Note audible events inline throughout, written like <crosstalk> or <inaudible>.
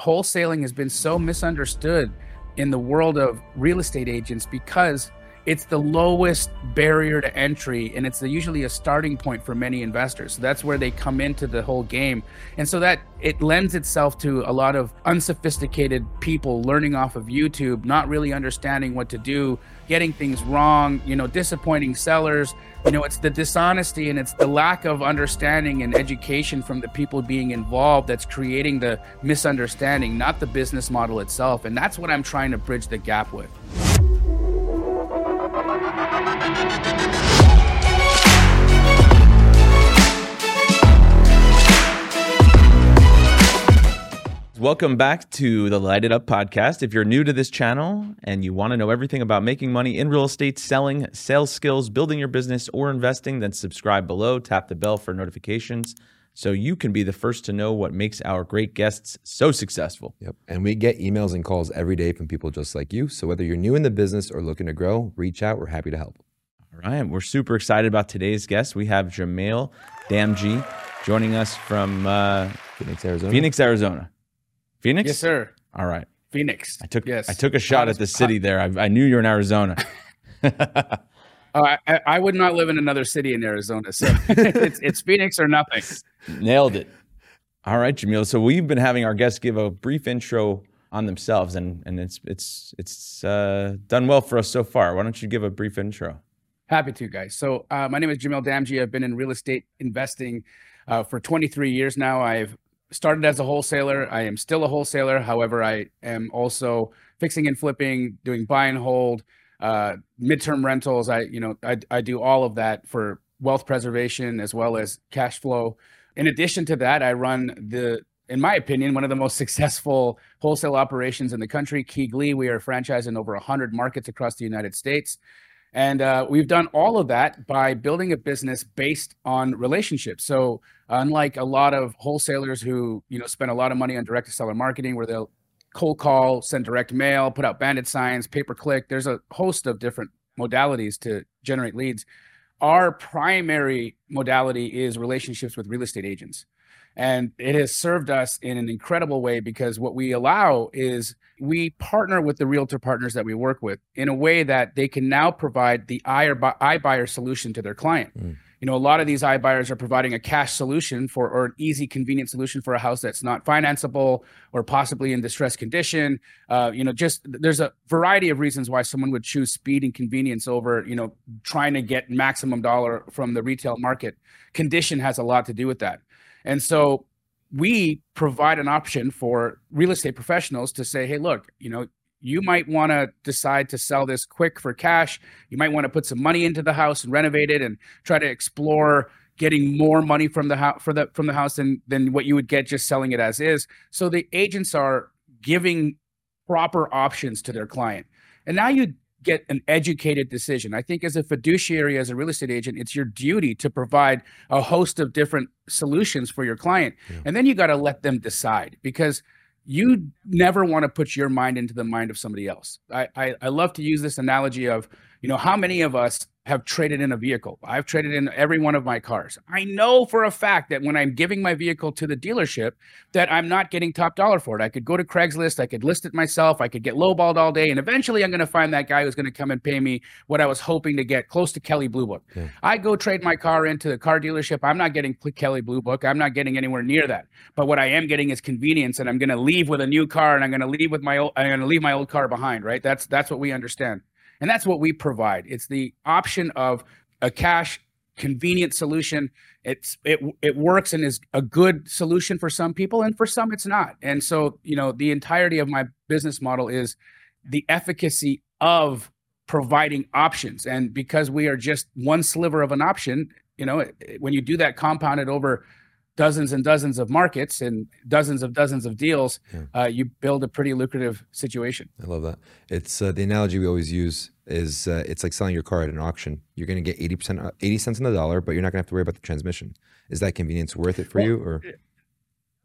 wholesaling has been so misunderstood in the world of real estate agents because it's the lowest barrier to entry and it's usually a starting point for many investors. So that's where they come into the whole game. And so that it lends itself to a lot of unsophisticated people learning off of youtube not really understanding what to do getting things wrong you know disappointing sellers. You know it's the dishonesty and it's the lack of understanding and education from the people being involved that's creating the misunderstanding not the business model itself. And that's what i'm trying to bridge the gap with Welcome back to the Light It Up podcast. If you're new to this channel and you want to know everything about making money in real estate, selling, sales skills, building your business, or investing, then subscribe below, tap the bell for notifications so you can be the first to know what makes our great guests so successful. Yep. And we get emails and calls every day from people just like you. So whether you're new in the business or looking to grow, reach out. We're happy to help. All right. We're super excited about today's guest. We have Jamil Damji joining us from uh, Phoenix, Arizona. Phoenix, Arizona. Phoenix? yes sir All right. phoenix I took yes I took a shot at the city there. I, I knew you're in Arizona. I, <laughs> <laughs> I- I would not live in another city in Arizona. So <laughs> it's, it's Phoenix or nothing. Nailed it. All right, Jamil. So we've been having our guests give a brief intro on themselves, and and it's it's it's uh, done well for us so far. Why don't you give a brief intro? Happy to, guys. So uh, my name is Jamil Damji. I've been in real estate investing uh, for 23 years now. I've started as a wholesaler. I am still a wholesaler. However, I am also fixing and flipping, doing buy and hold, uh, midterm rentals. I, you know, I, I do all of that for wealth preservation as well as cash flow. In addition to that, I run the, in my opinion, one of the most <laughs> successful wholesale operations in the country, Keyglee. We are franchised in over 100 markets across the United States. And uh, we've done all of that by building a business based on relationships. So unlike a lot of wholesalers who you know spend a lot of money on direct to seller marketing, where they'll cold call, send direct mail, put out bandit signs, pay per click. There's a host of different modalities to generate leads. Our primary modality is relationships with real estate agents. And it has served us in an incredible way because what we allow is we partner with the realtor partners that we work with in a way that they can now provide the iBuyer solution to their client. Mm. You know, a lot of these iBuyers are providing a cash solution for or an easy, convenient solution for a house that's not financeable or possibly in distressed condition. Uh, you know, just there's a variety of reasons why someone would choose speed and convenience over, you know, trying to get maximum dollar from the retail market. Condition has a lot to do with that. And so we provide an option for real estate professionals to say, hey, look, you know, you might want to decide to sell this quick for cash. You might want to put some money into the house and renovate it and try to explore getting more money from the house for the from the house than than what you would get just selling it as is. So the agents are giving proper options to their client. And now you get an educated decision. I think as a fiduciary, as a real estate agent, it's your duty to provide a host of different solutions for your client. Yeah. And then you got to let them decide because you never want to put your mind into the mind of somebody else. I, I, I love to use this analogy of, you know, how many of us have traded in a vehicle? I've traded in every one of my cars. I know for a fact that when I'm giving my vehicle to the dealership, that I'm not getting top dollar for it. I could go to Craigslist, I could list it myself, I could get lowballed all day, and eventually I'm going to find that guy who's going to come and pay me what I was hoping to get, close to Kelley Blue Book. Yeah. I go trade my car into the car dealership. I'm not getting Kelley Blue Book. I'm not getting anywhere near that. But what I am getting is convenience, and I'm going to leave with a new car, and I'm going to leave with my old, I'm going to leave my old car behind. Right? That's that's what we understand, and that's what we provide. It's the option of a cash convenient solution. It's it it works and is a good solution for some people, and for some it's not. And so you know the entirety of my business model is the efficacy of providing options, and because we are just one sliver of an option, you know when you do that compounded over dozens and dozens of markets and dozens of dozens of deals, Yeah. uh, you build a pretty lucrative situation. I love that. It's uh, the analogy we always use is uh, it's like selling your car at an auction. You're going to get 80%, uh, 80 cents on the dollar, but you're not going to have to worry about the transmission. Is that convenience worth it for Well, you or?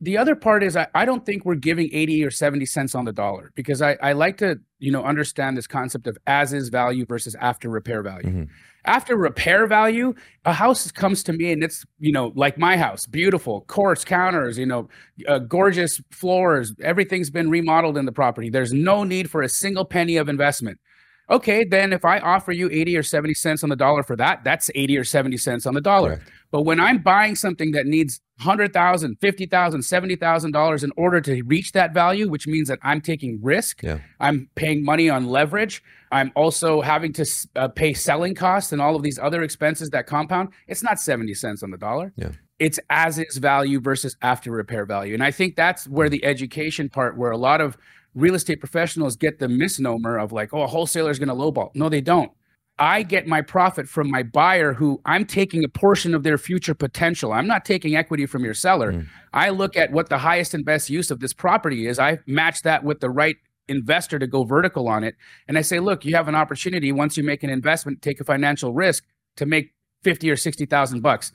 the other part is I, I don't think we're giving 80 or 70 cents on the dollar because I, I like to, you know, understand this concept of as is value versus after repair value. Mhm. After repair value, a house comes to me and it's, you know, like my house, beautiful, quartz counters, you know, uh, gorgeous floors, everything's been remodeled in the property. There's no need for a single penny of investment. Okay, then if I offer you 80 or 70 cents on the dollar for that, that's 80 or 70 cents on the dollar. But when I'm buying something that needs $100,000, $50,000, $70,000 in order to reach that value, which means that I'm taking risk, Yeah. I'm paying money on leverage, I'm also having to uh, pay selling costs and all of these other expenses that compound, it's not 70 cents on the dollar. Yeah. It's as is value versus after repair value. And I think that's where the education part, where a lot of real estate professionals get the misnomer of like, oh, a wholesaler is going to lowball. No, they don't. I get my profit from my buyer who I'm taking a portion of their future potential. I'm not taking equity from your seller. Mm. I look at what the highest and best use of this property is. I match that with the right investor to go vertical on it. And I say, look, you have an opportunity once you make an investment, take a financial risk to make 50 or 60,000 bucks.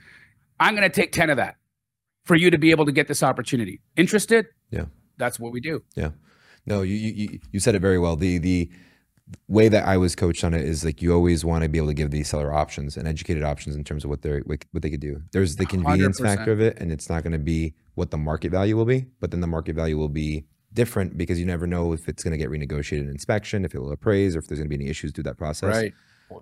I'm going to take 10 of that for you to be able to get this opportunity. Interested? Yeah. That's what we do. Yeah. No, you, you you- you said it very well. The the way that I was coached on it is like you always want to be able to give the seller options and educated options in terms of what they're what, what they could do. There's the convenience 100%. factor of it, and it's not going to be what the market value will be, but then the market value will be different because you never know if it's going to get renegotiated in inspection, if it will appraise, or if there's going to be any issues through that process. Right.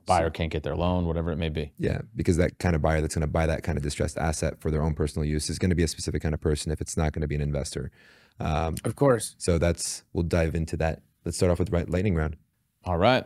Buyer can't get their loan, whatever it may be. Yeah, because that kind of buyer that's going to buy that kind of distressed asset for their own personal use is going to be a specific kind of person if it's not going to be an investor. Um, Of course. so that's we'll dive into that. Let's start off with right lightning round. All right.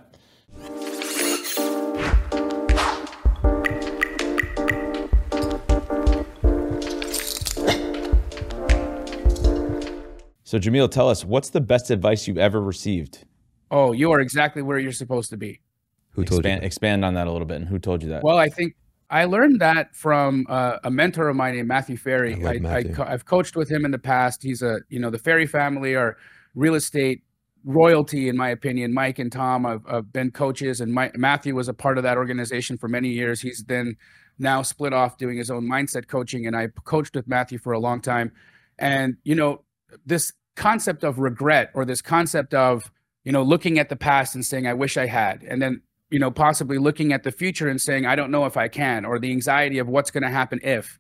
So, Jamil, tell us what's the best advice you've ever received? Oh, you are exactly where you're supposed to be. Who told expand, you? expand on that a little bit. And who told you that? Well, I think I learned that from uh, a mentor of mine named Matthew Ferry. I love I, I, Matthew. co- I've coached with him in the past. He's a, you know, the Ferry family are real estate royalty, in my opinion. Mike and Tom have, have been coaches, and my, Matthew was a part of that organization for many years. He's then now split off doing his own mindset coaching, and I coached with Matthew for a long time. And, you know, this concept of regret or this concept of, you know, looking at the past and saying, I wish I had, and then you know, possibly looking at the future and saying, I don't know if I can, or the anxiety of what's going to happen if.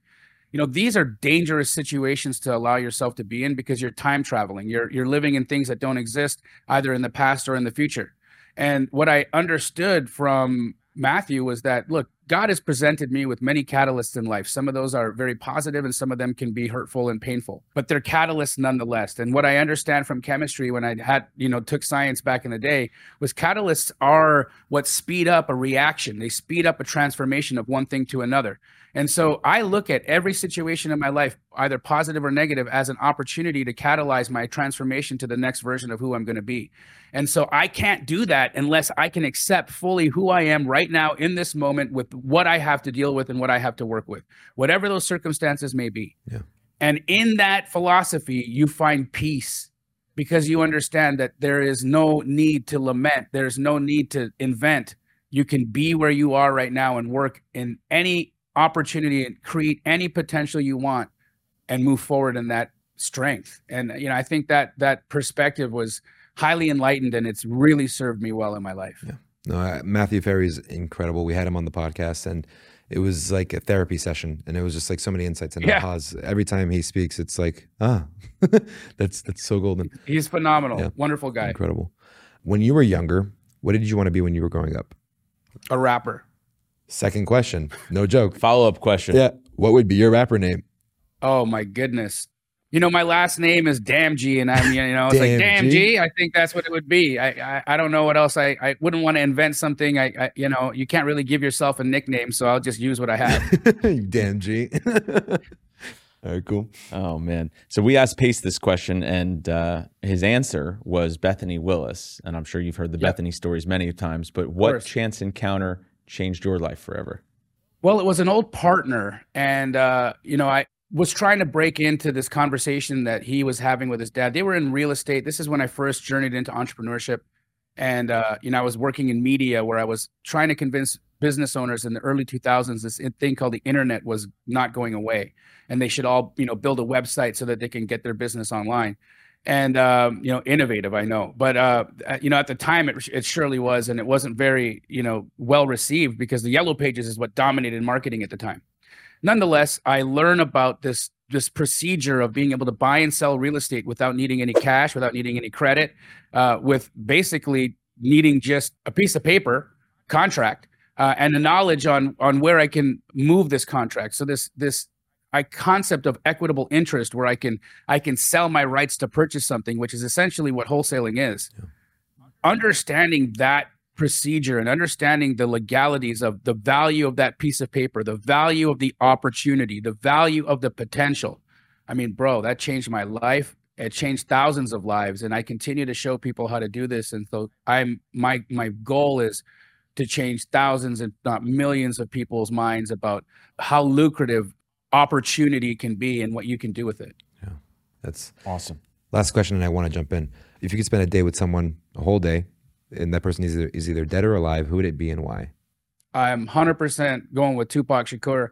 You know, these are dangerous situations to allow yourself to be in because you're time traveling. You're you're living in things that don't exist either in the past or in the future. And what I understood from Matthew was that look, God has presented me with many catalysts in life. Some of those are very positive and some of them can be hurtful and painful, but they're catalysts nonetheless. And what I understand from chemistry when I had, you know, took science back in the day was catalysts are what speed up a reaction. They speed up a transformation of one thing to another. And so I look at every situation in my life, either positive or negative, as an opportunity to catalyze my transformation to the next version of who I'm going to be. And so I can't do that unless I can accept fully who I am right now in this moment with what I have to deal with and what I have to work with, whatever those circumstances may be. Yeah. And in that philosophy, you find peace because you understand that there is no need to lament, there's no need to invent. You can be where you are right now and work in any opportunity and create any potential you want and move forward in that strength. And you know, I think that that perspective was highly enlightened and it's really served me well in my life. Yeah. No, Matthew is incredible. We had him on the podcast, and it was like a therapy session, and it was just like so many insights and Yeah. ahas. Every time he speaks, it's like, ah, <laughs> that's that's so golden, He's phenomenal. Yeah. Wonderful guy. incredible. When you were younger, what did you want to be when you were growing up? A rapper. Second question, no joke. Follow up question. Yeah, what would be your rapper name? Oh my goodness. You know, my last name is Damn G, and I'm, you know, it's like Damn Damn G. G. I think that's what it would be. I, I, I don't know what else. I, I wouldn't want to invent something. I, I, you know, you can't really give yourself a nickname, so I'll just use what I have. you <laughs> damn G. <laughs> All right, cool. Oh man. So we asked Pace this question, and uh, his answer was Bethany Willis. And I'm sure you've heard the Yep. Bethany stories many times. But what chance encounter changed your life forever? Well, it was an old partner, and uh, you know, I was trying to break into this conversation that he was having with his dad. They were in real estate. This is when I first journeyed into entrepreneurship, and uh, you know, I was working in media where I was trying to convince business owners in the early 2000s this thing called the internet was not going away and they should all you know build a website so that they can get their business online and um, you know innovative i know. But uh, you know at the time it, it surely was and it wasn't very you know well received because the yellow pages is what dominated marketing at the time. Nonetheless i learn about this this procedure of being able to buy and sell real estate without needing any cash without needing any credit uh, with basically needing just a piece of paper contract uh, and the knowledge on on where i can move this contract. So this this I concept of equitable interest where I can I can sell my rights to purchase something, which is essentially what wholesaling is. Yeah. Understanding that procedure and understanding the legalities of the value of that piece of paper, the value of the opportunity, the value of the potential. I mean, bro, that changed my life. It changed thousands of lives, and I continue to show people how to do this. And so, I'm my my goal is to change thousands, and not millions, of people's minds about how lucrative opportunity can be and what you can do with it. Yeah, that's awesome. Last question, and I want to jump in. If you could spend a day with someone, a whole day, and that person is either, is either dead or alive, who would it be and why? I'm 100% going with Tupac Shakur.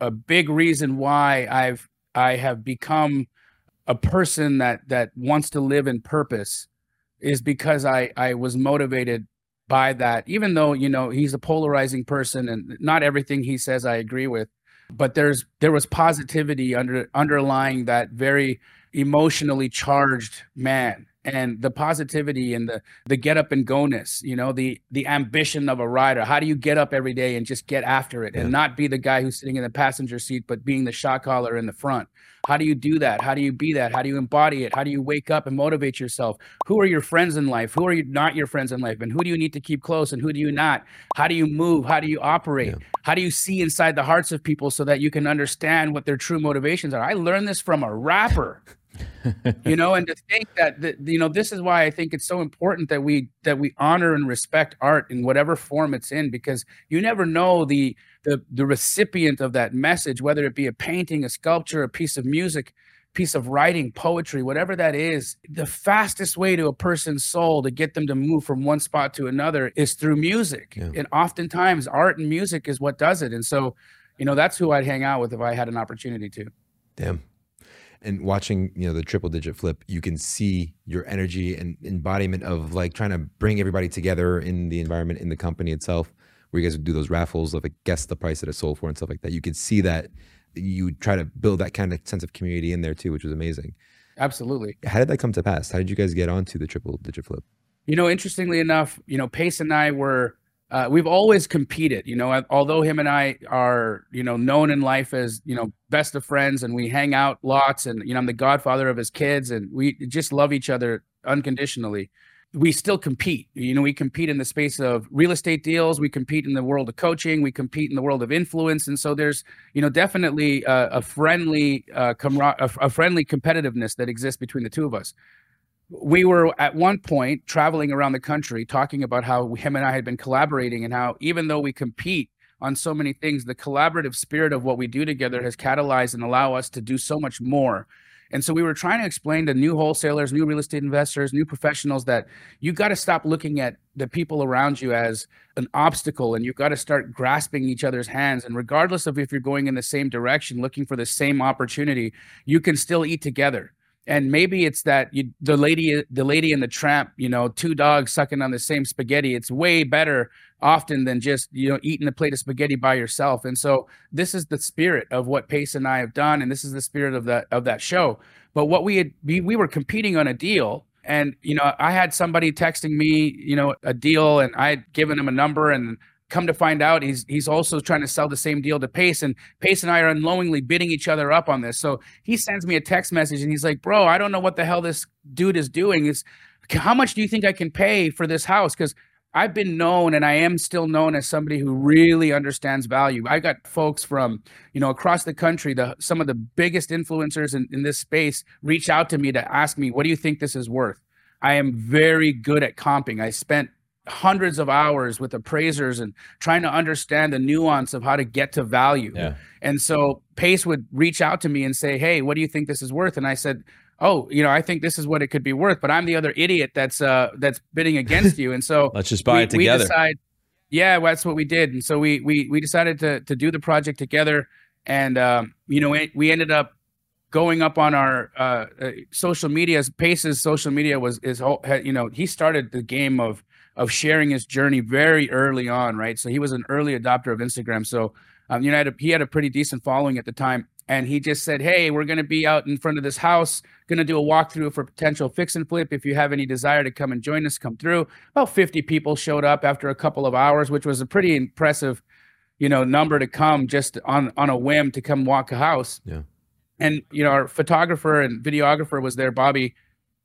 A big reason why I've I have become a person that that wants to live in purpose is because I I was motivated by that. Even though you know he's a polarizing person and not everything he says I agree with, but there's there was positivity under underlying that very emotionally charged man and the positivity and the the get up and go ness you know the the ambition of a rider how do you get up every day and just get after it yeah. and not be the guy who's sitting in the passenger seat but being the shot caller in the front how do you do that how do you be that how do you embody it how do you wake up and motivate yourself who are your friends in life who are you not your friends in life and who do you need to keep close and who do you not how do you move how do you operate yeah. how do you see inside the hearts of people so that you can understand what their true motivations are i learned this from a rapper <laughs> you know and to think that, that you know this is why i think it's so important that we that we honor and respect art in whatever form it's in because you never know the the the recipient of that message whether it be a painting a sculpture a piece of music piece of writing poetry whatever that is the fastest way to a person's soul to get them to move from one spot to another is through music. Yeah. and oftentimes art and music is what does it. And so you know that's who i'd hang out with if i had an opportunity to. Damn and watching you know the triple digit flip you can see your energy and embodiment of like trying to bring everybody together in the environment in the company itself where you guys would do those raffles of like guess the price that it's sold for and stuff like that. You could see that you try to build that kind of sense of community in there too which was amazing. Absolutely. How did that come to pass? How did you guys get onto the triple digit flip? You know interestingly enough you know pace and i were uh, we've always competed you know although him and i are you know known in life as you know best of friends and we hang out lots and you know i'm the godfather of his kids and we just love each other unconditionally we still compete. You know we compete in the space of real estate deals we compete in the world of coaching we compete in the world of influence. And so there's you know definitely a, a friendly uh, camar- a, a friendly competitiveness that exists between the two of us we were at one point traveling around the country talking about how him and I had been collaborating and how even though we compete on so many things, the collaborative spirit of what we do together has catalyzed and allow us to do so much more. And so we were trying to explain to new wholesalers, new real estate investors, new professionals that you got to stop looking at the people around you as an obstacle and you've got to start grasping each other's hands. And regardless of if you're going in the same direction, looking for the same opportunity, you can still eat together and maybe it's that you, the lady the lady and the tramp you know two dogs sucking on the same spaghetti it's way better often than just you know eating a plate of spaghetti by yourself. And so this is the spirit of what pace and i have done and this is the spirit of that of that show. But what we had we, we were competing on a deal and you know i had somebody texting me you know a deal and i had given him a number and come to find out he's he's also trying to sell the same deal to Pace and Pace and I are unknowingly bidding each other up on this. So he sends me a text message and he's like, "Bro, I don't know what the hell this dude is doing. Is how much do you think I can pay for this house cuz I've been known and I am still known as somebody who really understands value. I got folks from, you know, across the country, the some of the biggest influencers in, in this space reach out to me to ask me, what do you think this is worth? I am very good at comping. I spent hundreds of hours with appraisers and trying to understand the nuance of how to get to value. Yeah. And so Pace would reach out to me and say, "Hey, what do you think this is worth?" And I said, "Oh, you know, I think this is what it could be worth, but I'm the other idiot that's uh that's bidding against you." And so <laughs> let's just buy we, it together. We decide, Yeah, well, that's what we did, and so we we we decided to to do the project together, and um, you know we, we ended up going up on our uh, uh, social media. Pace's social media was is you know he started the game of of sharing his journey very early on, right? So he was an early adopter of Instagram. So um, you know, he had a pretty decent following at the time, and he just said, "Hey, we're going to be out in front of this house, going to do a walkthrough for potential fix and flip. If you have any desire to come and join us, come through." About 50 people showed up after a couple of hours, which was a pretty impressive, you know, number to come just on on a whim to come walk a house. Yeah. And you know, our photographer and videographer was there, Bobby.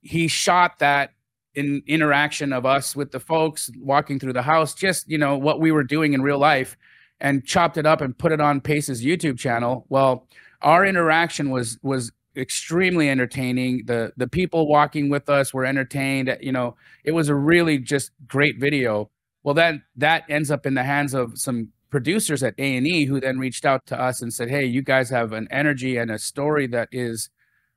He shot that in interaction of us with the folks walking through the house, just you know what we were doing in real life, and chopped it up and put it on Pace's YouTube channel. Well, our interaction was was extremely entertaining. The the people walking with us were entertained. You know, it was a really just great video. Well, then that ends up in the hands of some producers at A&E who then reached out to us and said, "Hey, you guys have an energy and a story that is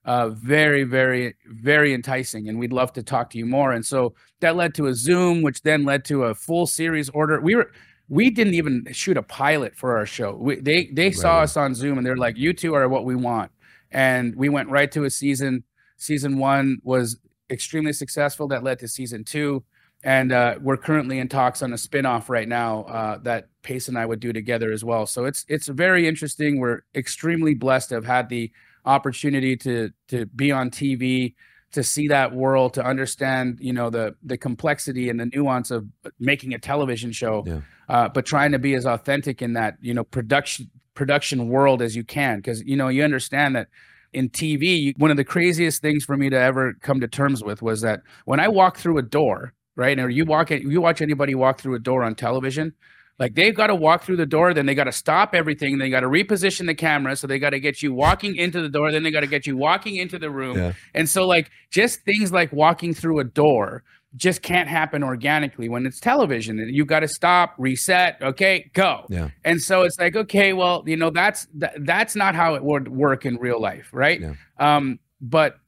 uh, very, very, very enticing, and we'd love to talk to you more." And so that led to a Zoom, which then led to a full series order. We were we didn't even shoot a pilot for our show. We, they they right. saw us on Zoom and they're like, "You two are what we want," and we went right to a season. Season one was extremely successful. That led to season two and uh, we're currently in talks on a spinoff right now uh, that Pace and I would do together as well. So it's it's very interesting. We're extremely blessed to have had the opportunity to to be on TV, to see that world, to understand you know the the complexity and the nuance of making a television show, yeah. uh, but trying to be as authentic in that you know production production world as you can, because you know you understand that in TV, one of the craziest things for me to ever come to terms with was that when I walk through a door right? Or you walk it, you watch anybody walk through a door on television, like they've got to walk through the door, then they got to stop everything, they got to reposition the camera, so they got to get you walking into the door, then they got to get you walking into the room, yeah. and so like just things like walking through a door just can't happen organically when it's television you got to stop reset okay go yeah and so it's like okay well you know that's that, that's not how it would work in real life right yeah. um but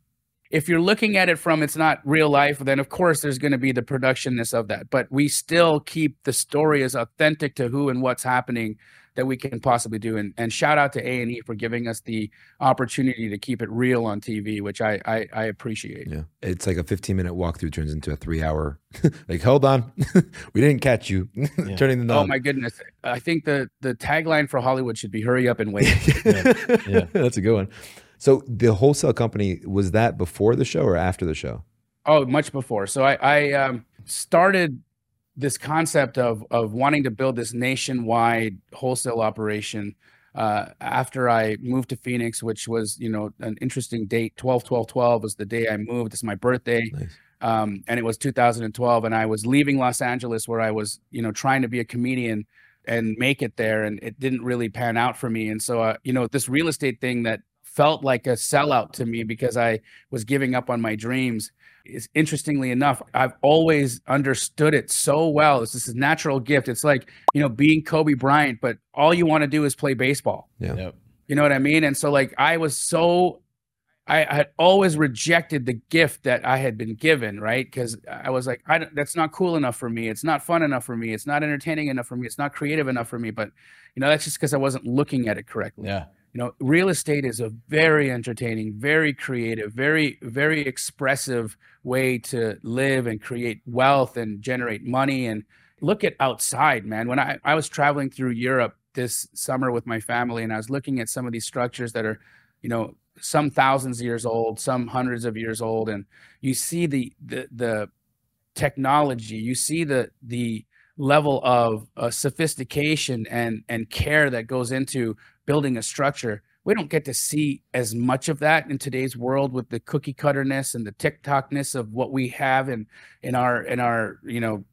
if you're looking at it from it's not real life, then of course there's going to be the productionness of that. But we still keep the story as authentic to who and what's happening that we can possibly do. And, and shout out to A and E for giving us the opportunity to keep it real on TV, which I I, I appreciate. Yeah, it's like a 15 minute walkthrough turns into a three hour. <laughs> like, hold on, <laughs> we didn't catch you. <laughs> Yeah. Turning the knob. Oh my goodness! I think the the tagline for Hollywood should be "Hurry up and wait." yeah. yeah, that's a good one. So the wholesale company was that before the show or after the show? Oh, much before. So I, I um, started this concept of of wanting to build this nationwide wholesale operation uh, after I moved to Phoenix, which was you know an interesting date. 12 12 12 was the day I moved. It's my birthday. Nice. Um, and it was 2012 and I was leaving Los Angeles where I was you know trying to be a comedian and make it there and it didn't really pan out for me and so uh, you know this real estate thing that felt like a sellout to me because I was giving up on my dreams. Is interestingly enough, I've always understood it so well. It's this natural gift. It's like, you know, being Kobe Bryant, but all you want to do is play baseball. Yeah. Yep. You know what I mean? And so like I was so I, had always rejected the gift that I had been given, right? Because I was like, I, that's not cool enough for me. It's not fun enough for me. It's not entertaining enough for me. It's not creative enough for me. But, you know, that's just because I wasn't looking at it correctly. Yeah you know real estate is a very entertaining very creative very very expressive way to live and create wealth and generate money. And look at outside man. When i, I was traveling through europe this summer with my family and i was looking at some of these structures that are you know some thousands of years old some hundreds of years old. And you see the the, the technology you see the the level of uh, sophistication and and care that goes into building a structure we don't get to see as much of that in today's world with the cookie cutterness and the tiktokness of what we have in in our in our you know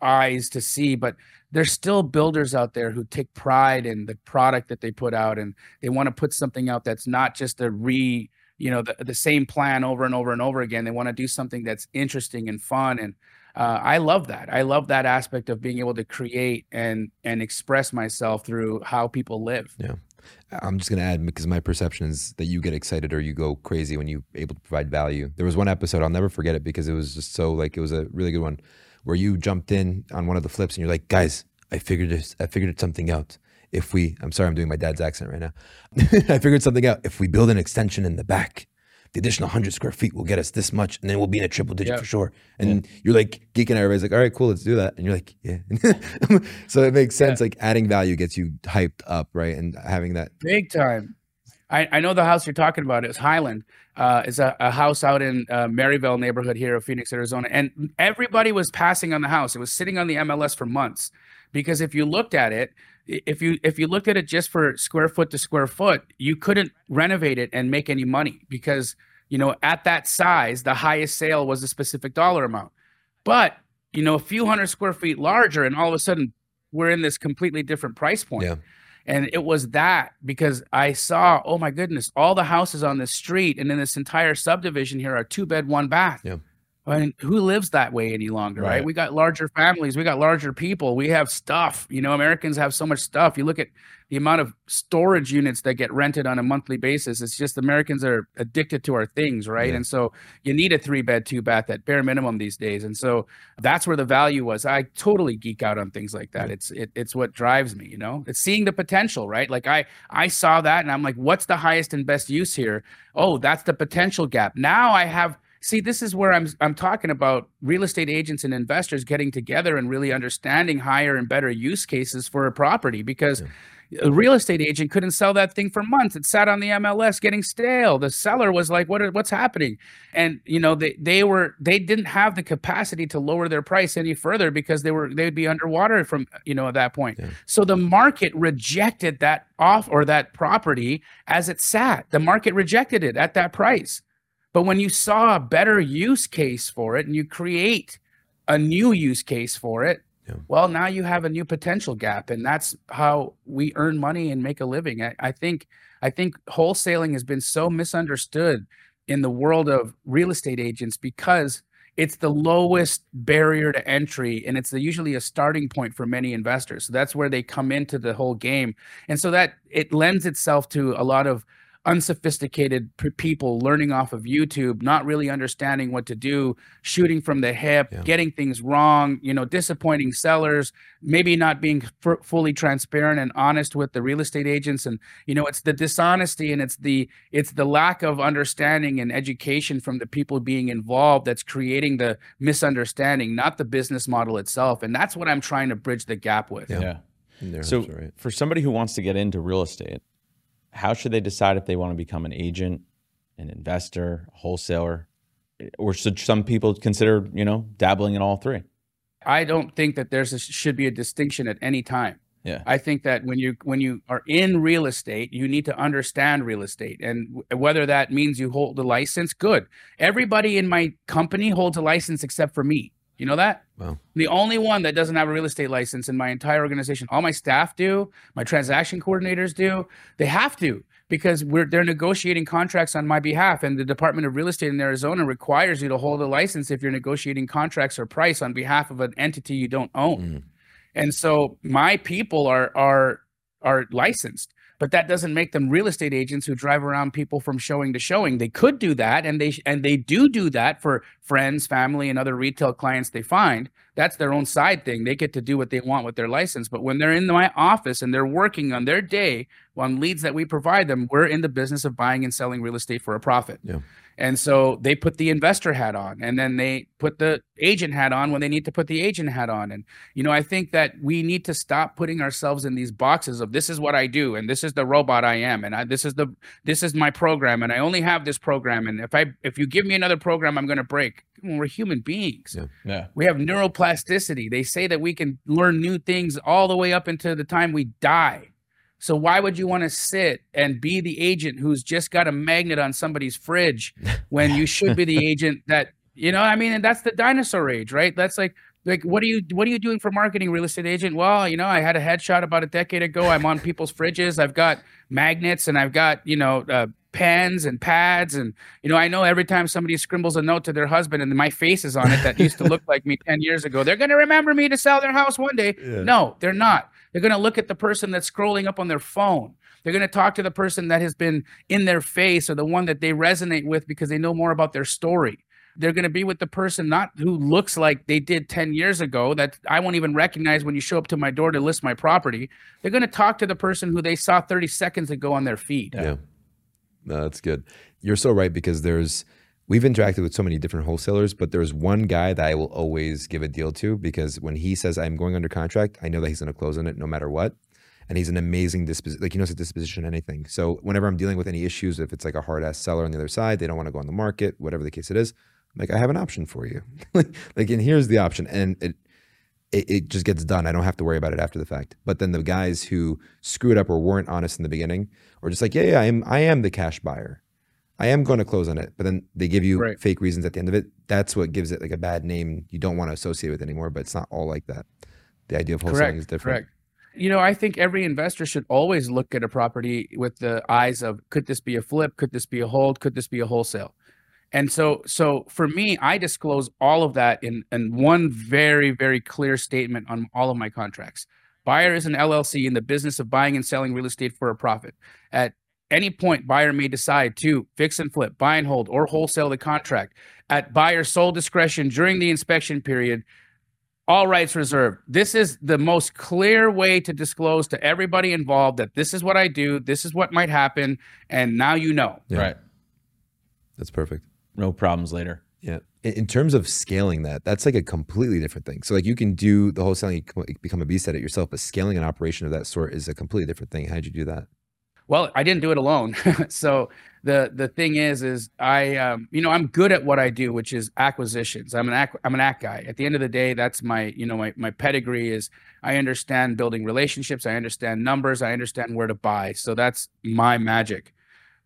eyes to see but there's still builders out there who take pride in the product that they put out and they want to put something out that's not just a re you know the, the same plan over and over and over again. They want to do something that's interesting and fun and uh, I love that. I love that aspect of being able to create and and express myself through how people live. Yeah. I'm just gonna add because my perception is that you get excited or you go crazy when you're able to provide value. There was one episode I'll never forget it because it was just so like it was a really good one where you jumped in on one of the flips and you're like, guys, I figured this, I figured something out. If we, I'm sorry, I'm doing my dad's accent right now. <laughs> I figured something out. If we build an extension in the back, the additional 100 square feet will get us this much, and then we'll be in a triple digit Yeah. for sure. And you're like geeking out. Everybody's like, all right, cool, let's do that. And you're like, yeah. <laughs> so it makes sense. Like adding value gets you hyped up, right? And having that. Big time. I, I know the house you're talking about is Highland. Uh, it's a, a house out in uh, Maryvale neighborhood here of Phoenix, Arizona, and everybody was passing on the house. It was sitting on the MLS for months because if you looked at it, if you if you looked at it just for square foot to square foot, you couldn't renovate it and make any money because you know at that size, the highest sale was a specific dollar amount. But you know, a few hundred square feet larger, and all of a sudden we're in this completely different price point. Yeah. And it was that because I saw, oh my goodness, all the houses on this street and in this entire subdivision here are two bed, one bath. Yeah. I mean, who lives that way any longer, right. Right. We got larger families, we got larger people, we have stuff. You know, Americans have so much stuff. You look at the amount of storage units that get rented on a monthly basis. It's just Americans are addicted to our things, right? Yeah. And so you need a three bed, two bath at bare minimum these days. And so that's where the value was. I totally geek out on things like that. It's it, it's what drives me, you know. It's seeing the potential, right? Like I I saw that and I'm like, what's the highest and best use here? Oh, that's the potential gap. Now I have see this is where I'm I'm talking about real estate agents and investors getting together and really understanding higher and better use cases for a property because a real estate agent couldn't sell that thing for months. It sat on the MLS getting stale. The seller was like, "What? Are, what's happening?" And you know, they they were they didn't have the capacity to lower their price any further because they were they'd be underwater from you know at that point. Yeah. So the market rejected that off or that property as it sat. The market rejected it at that price. But when you saw a better use case for it and you create a new use case for it, Yeah. well, now you have a new potential gap. And that's how we earn money and make a living. I, I think I think wholesaling has been so misunderstood in the world of real estate agents because it's the lowest barrier to entry and it's usually a starting point for many investors. So that's where they come into the whole game. And so that it lends itself to a lot of unsophisticated p- people learning off of YouTube, not really understanding what to do, shooting from the hip, Yeah. getting things wrong, you know, disappointing sellers, maybe not being f- fully transparent and honest with the real estate agents and you know, it's the dishonesty and it's the it's the lack of understanding and education from the people being involved that's creating the misunderstanding, not the business model itself. And that's what I'm trying to bridge the gap with. Yeah. yeah. So, right. for somebody who wants to get into real estate, how should they decide if they want to become an agent, an investor, a wholesaler, or should some people consider, you know, dabbling in all three? I don't think that there's a, should be a distinction at any time. Yeah. I think that when you when you are in real estate, you need to understand real estate, and whether that means you hold a license, good. Everybody in my company holds a license except for me. You know that? Wow. The only one that doesn't have a real estate license in my entire organization. All my staff do, my transaction coordinators do. They have to because we're they're negotiating contracts on my behalf, and the Department of Real Estate in Arizona requires you to hold a license if you're negotiating contracts or price on behalf of an entity you don't own. Mm. And so my people are are are licensed, but that doesn't make them real estate agents who drive around people from showing to showing. They could do that, and they and they do do that for friends, family, and other retail clients they find. That's their own side thing. They get to do what they want with their license. But when they're in my office and they're working on their day on leads that we provide them, we're in the business of buying and selling real estate for a profit. Yeah. And so they put the investor hat on and then they put the agent hat on when they need to put the agent hat on. And, you know, I think that we need to stop putting ourselves in these boxes of this is what I do and this is the robot I am and I, this is the this is my program and I only have this program and if I if you give me another program I'm going to break. We're human beings. Yeah. Yeah. We have neuroplasticity. They say that we can learn new things all the way up into the time we die. So why would you want to sit and be the agent who's just got a magnet on somebody's fridge when you should be the <laughs> agent that you know? I mean, and that's the dinosaur age, right? That's like like what are you what are you doing for marketing, real estate agent? Well, you know, I had a headshot about a decade ago. I'm on people's fridges. I've got magnets and I've got you know. Uh, pens and pads and you know i know every time somebody scribbles a note to their husband and my face is on it that used to look <laughs> like me 10 years ago they're going to remember me to sell their house one day Yeah. no they're not they're going to look at the person that's scrolling up on their phone they're going to talk to the person that has been in their face or the one that they resonate with because they know more about their story they're going to be with the person not who looks like they did 10 years ago that I won't even recognize when you show up to my door to list my property. They're going to talk to the person who they saw 30 seconds ago on their feed. Yeah. No, that's good. You're so right because there's we've interacted with so many different wholesalers, but there's one guy that I will always give a deal to because when he says I'm going under contract, I know that he's going to close on it no matter what. And he's an amazing disposition, like he knows the disposition anything. So whenever I'm dealing with any issues, if it's like a hard ass seller on the other side, they don't want to go on the market, whatever the case it is, I'm like I have an option for you. <laughs> like, and here's the option, and it, it it just gets done. I don't have to worry about it after the fact. But then the guys who screwed up or weren't honest in the beginning, or just like, yeah, yeah, I am, I am the cash buyer. I am going to close on it, but then they give you Right. fake reasons at the end of it. That's what gives it like a bad name you don't want to associate with anymore. But it's not all like that. The idea of wholesaling Correct. is different. Correct. You know, I think every investor should always look at a property with the eyes of could this be a flip? Could this be a hold? Could this be a wholesale? And so so for me, I disclose all of that in in one very very clear statement on all of my contracts. Buyer is an LLC in the business of buying and selling real estate for a profit. At any point, buyer may decide to fix and flip, buy and hold, or wholesale the contract at buyer's sole discretion during the inspection period all rights reserved. This is the most clear way to disclose to everybody involved that this is what I do, this is what might happen, and now you know. Yeah. Right. That's perfect. No problems later. Yeah. In, in terms of scaling that, that's like a completely different thing. So like you can do the wholesaling, you become a beast at it yourself, but scaling an operation of that sort is a completely different thing. How'd you do that? Well, I didn't do it alone. <laughs> so the the thing is, is I um, you know I'm good at what I do, which is acquisitions. I'm an ac- I'm an act guy. At the end of the day, that's my you know my my pedigree is I understand building relationships. I understand numbers. I understand where to buy. So that's my magic.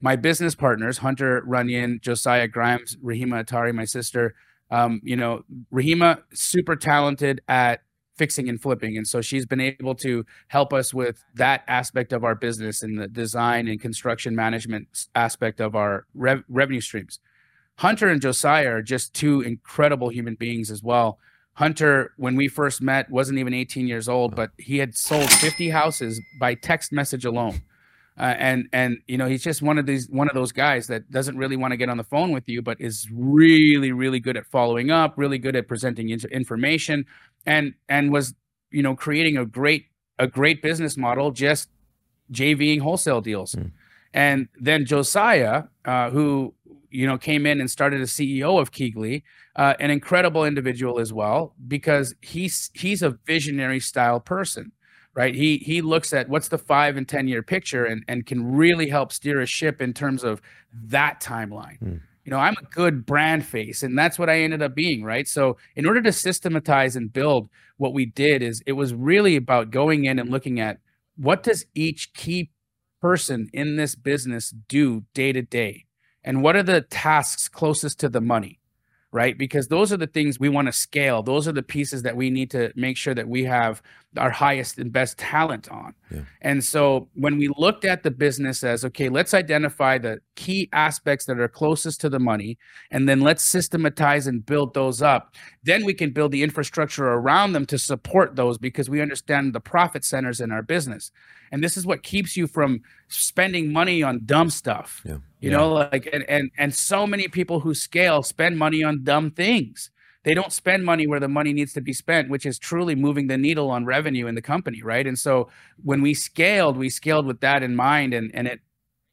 My business partners, Hunter Runyon, Josiah Grimes, Rahima Atari, my sister. Um, you know, Rahima super talented at fixing and flipping. And so she's been able to help us with that aspect of our business and the design and construction management aspect of our rev- revenue streams. Hunter and Josiah are just two incredible human beings as well. Hunter, when we first met, wasn't even 18 years old, but he had sold 50 houses by text message alone. Uh, and and you know he's just one of these one of those guys that doesn't really want to get on the phone with you, but is really really good at following up, really good at presenting in- information, and and was you know creating a great a great business model just JVing wholesale deals. Mm. And then Josiah, uh, who you know came in and started as CEO of Keyglee, uh, an incredible individual as well because he's he's a visionary style person, right? He he looks at what's the five and ten year picture and and can really help steer a ship in terms of that timeline. Hmm. You know, I'm a good brand face, and that's what I ended up being, right? So, in order to systematize and build what we did, is it was really about going in and looking at what does each key person in this business do day to day and what are the tasks closest to the money right? Because those are the things we want to scale. Those are the pieces that we need to make sure that we have our highest and best talent on. Yeah. and so when we looked at the business as okay let's identify the key aspects that are closest to the money and then let's systematize and build those up. Then we can build the infrastructure around them to support those because we understand the profit centers in our business. And this is what keeps you from spending money on dumb stuff. Yeah. You Yeah. know like and, and and so many people who scale spend money on dumb things they don't spend money where the money needs to be spent which is truly moving the needle on revenue in the company right and so when we scaled we scaled with that in mind and and it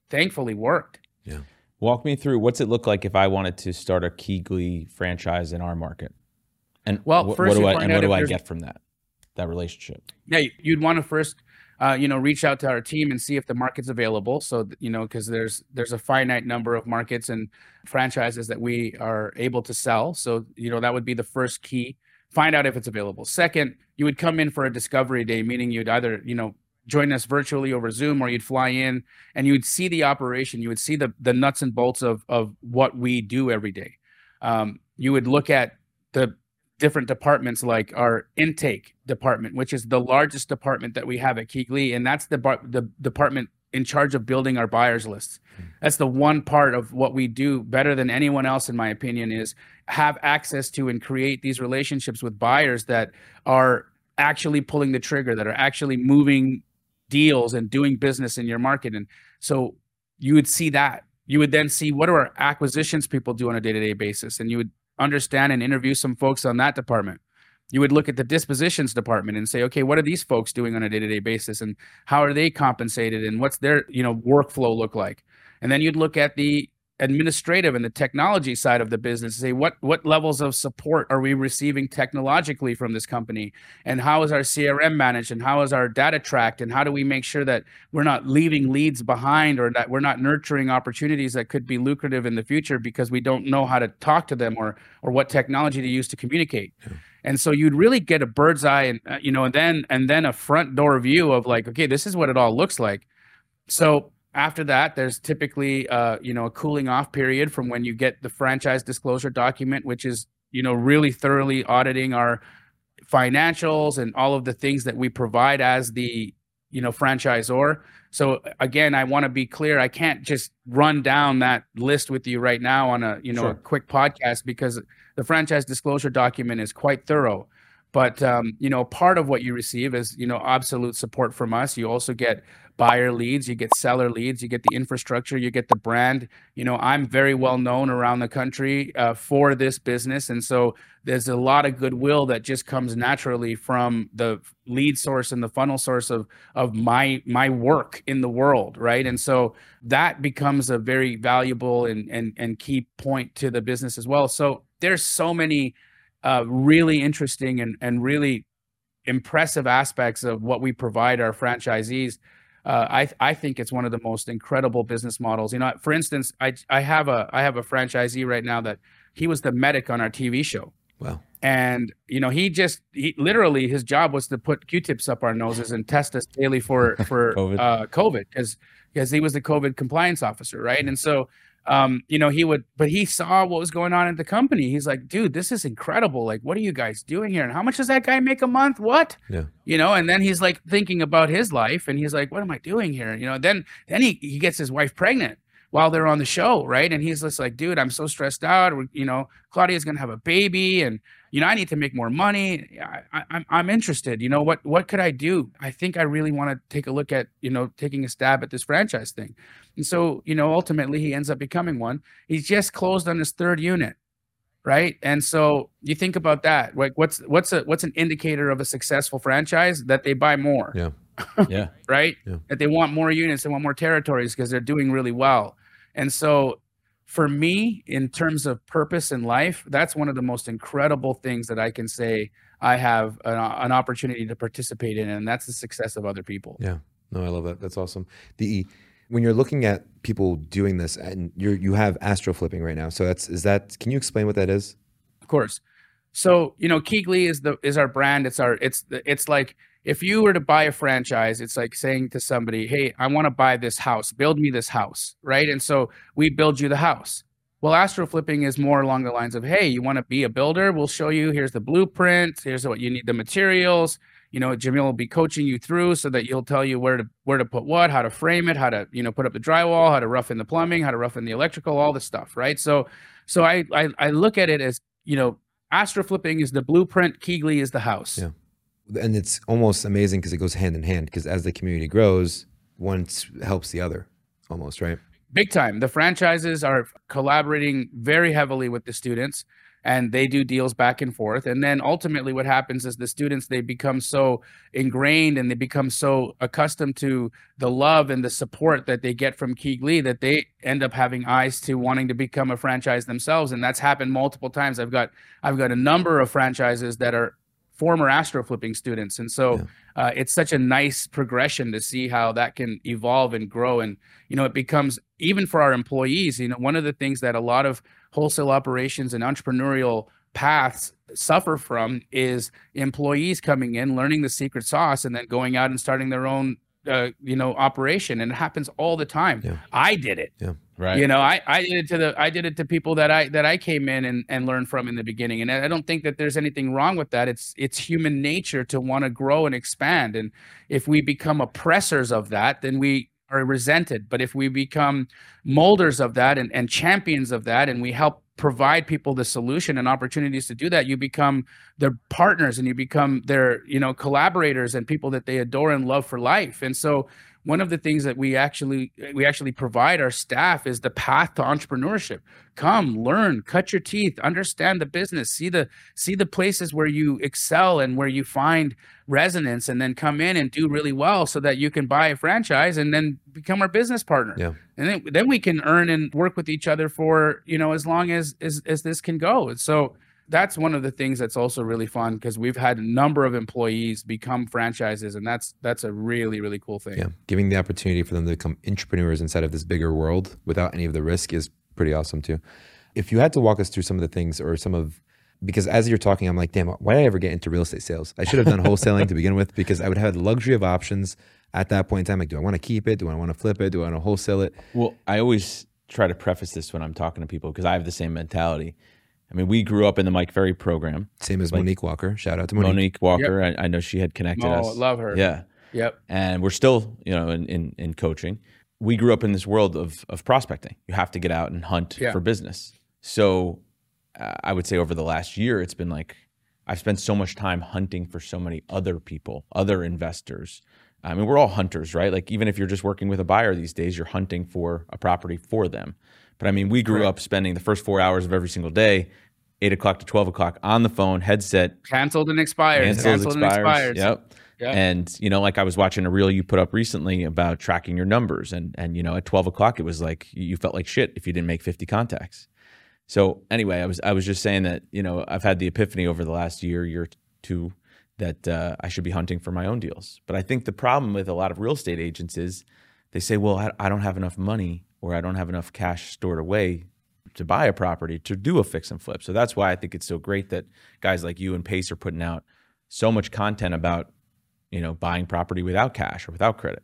thankfully worked Yeah. Walk me through what's it look like if I wanted to start a Keyglee franchise in our market, and Well, wh- first what do I and what do I get from that that relationship? yeah you'd want to first uh, you know reach out to our team and see if the market's available. So you know because there's there's a finite number of markets and franchises that we are able to sell. So you know that would be the first key. Find out if it's available. Second you would come in for a discovery day meaning you'd either you know join us virtually over zoom or you'd fly in and you'd see the operation. You would see the the nuts and bolts of of what we do every day. Um, you would look at the different departments like our intake department, which is the largest department that we have at Keyglee, and that's the bar- the department in charge of building our buyers lists. Hmm. That's the one part of what we do better than anyone else, in my opinion, is have access to and create these relationships with buyers that are actually pulling the trigger, that are actually moving deals and doing business in your market. And so you would see that. You would then see what do our acquisitions people do on a day-to-day basis, and you would understand and interview some folks on that department. You would look at the dispositions department and say, okay, what are these folks doing on a day-to-day basis and how are they compensated and what's their, you know, workflow look like? And then you'd look at the administrative and the technology side of the business say what what levels of support are we receiving technologically from this company? And how is our crm managed? And how is our data tracked? And how do we make sure that we're not leaving leads behind or that we're not nurturing opportunities that could be lucrative in the future because we don't know how to talk to them or or what technology to use to communicate? Yeah. and so you'd really get a bird's eye and uh, you know and then and then a front door view of like okay this is what it all looks like. So after that, there's typically uh, you know a cooling off period from when you get the franchise disclosure document, which is you know really thoroughly auditing our financials and all of the things that we provide as the you know franchisor. So again, I want to be clear. I can't just run down that list with you right now on a you know sure. a quick podcast because the franchise disclosure document is quite thorough. But um, you know, part of what you receive is you know absolute support from us. You also get buyer leads, you get seller leads, you get the infrastructure, you get the brand. You know, I'm very well known around the country uh, for this business, and so there's a lot of goodwill that just comes naturally from the lead source and the funnel source of of my my work in the world, right? And so that becomes a very valuable and and and key point to the business as well. So there's so many uh, really interesting and and really impressive aspects of what we provide our franchisees uh, I I think it's one of the most incredible business models. You know, for instance, I I have a I have a franchisee right now that he was the medic on our TV show. Wow. And you know, he just he literally his job was to put Q-tips up our noses and test us daily for for <laughs> COVID. uh COVID because because he was the COVID compliance officer, right? And so um, you know, he would, but he saw what was going on at the company. He's like, dude, this is incredible. Like, what are you guys doing here? And how much does that guy make a month? What? Yeah. You know, and then he's like thinking about his life and he's like, what am I doing here? You know, then, then he, he gets his wife pregnant while they're on the show. Right. And he's just like, dude, I'm so stressed out. You know, Claudia's going to have a baby and, you know, I need to make more money. I, I, I'm I'm interested. You know, what what could I do? I think I really want to take a look at you know taking a stab at this franchise thing, and so you know ultimately he ends up becoming one. He's just closed on his third unit, right? And so you think about that. Like, what's what's a what's an indicator of a successful franchise that they buy more? Yeah. <laughs> yeah. right. Yeah. That they want more units, they want more territories because they're doing really well. And so for me, in terms of purpose in life, that's one of the most incredible things that I can say I have an, uh, an opportunity to participate in, and that's the success of other people. Yeah, no, I love that. That's awesome. The when you're looking at people doing this, and you you have AstroFlipping right now. So that's is that? Can you explain what that is? Of course. So you know, KeyGlee is the is our brand. It's our it's the, it's like if you were to buy a franchise, it's like saying to somebody, Hey, I want to buy this house, build me this house. Right. And so we build you the house. Well, AstroFlipping is more along the lines of, Hey, you want to be a builder? We'll show you. Here's the blueprint. Here's what you need the materials. You know, Jamil will be coaching you through so that he'll tell you where to where to put what, how to frame it, how to, you know, put up the drywall, how to rough in the plumbing, how to rough in the electrical, all the stuff. Right. So so I I, I look at it as, you know, AstroFlipping is the blueprint, KeyGlee is the house. Yeah and it's almost amazing because it goes hand in hand because as the community grows one helps the other almost right? Big time. The franchises are collaborating very heavily with the students and they do deals back and forth and then ultimately what happens is the students they become so ingrained and they become so accustomed to the love and the support that they get from KeyGlee that they end up having eyes to wanting to become a franchise themselves and that's happened multiple times. I've got i've got a number of franchises that are former AstroFlipping students. And so yeah. uh, it's such a nice progression to see how that can evolve and grow. And you know it becomes even for our employees you know one of the things that a lot of wholesale operations and entrepreneurial paths suffer from is employees coming in learning the secret sauce and then going out and starting their own uh, you know operation. And it happens all the time. Yeah. i did it. Yeah right. You know I, I did it to the i did it to people that i that i came in and, and learned from in the beginning and i don't think that there's anything wrong with that. It's it's human nature to want to grow and expand and if we become oppressors of that then we are resented. But if we become molders of that and, and champions of that and we help provide people the solution and opportunities to do that you become their partners and you become their you know collaborators and people that they adore and love for life. And so one of the things that we actually we actually provide our staff is the path to entrepreneurship. Come learn cut your teeth understand the business see the see the places where you excel and where you find resonance and then come in and do really well so that you can buy a franchise and then become our business partner. Yeah. and then, then we can earn and work with each other for you know as long as as, as this can go. And so that's one of the things that's also really fun because we've had a number of employees become franchises and that's that's a really really cool thing Yeah, giving the opportunity for them to become entrepreneurs inside of this bigger world without any of the risk is pretty awesome too. If you had to walk us through some of the things or some of because as you're talking, I'm like, damn, why did I ever get into real estate sales? I should have done wholesaling to begin with because I would have the luxury of options at that point in time. Like, do I want to keep it? Do I want to flip it? Do I want to wholesale it? Well, I always try to preface this when I'm talking to people because I have the same mentality. I mean, we grew up in the Mike Ferry program. Same as Monique Walker. Shout out to Monique. Monique Walker, I, I know she had connected oh us. love her Yeah. yep and we're still you know in, in in coaching we grew up in this world of of prospecting you have to get out and hunt Yeah. for business so uh, i would say over the last year it's been like i've spent so much time hunting for so many other people other investors i mean we're all hunters right like even if you're just working with a buyer these days you're hunting for a property for them but i mean we grew Correct. up spending the first four hours of every single day 8 o'clock to 12 o'clock on the phone headset canceled and expired Cancels, canceled and expired Yep. Yep. And you know, like I was watching a reel you put up recently about tracking your numbers, and and you know, at twelve o'clock it was like you felt like shit if you didn't make fifty contacts. So anyway, I was I was just saying that you know I've had the epiphany over the last year, year two, that uh, I should be hunting for my own deals. But I think the problem with a lot of real estate agents is they say, well, I, I don't have enough money or I don't have enough cash stored away to buy a property to do a fix and flip. So that's why I think it's so great that guys like you and Pace are putting out so much content about you know buying property without cash or without credit.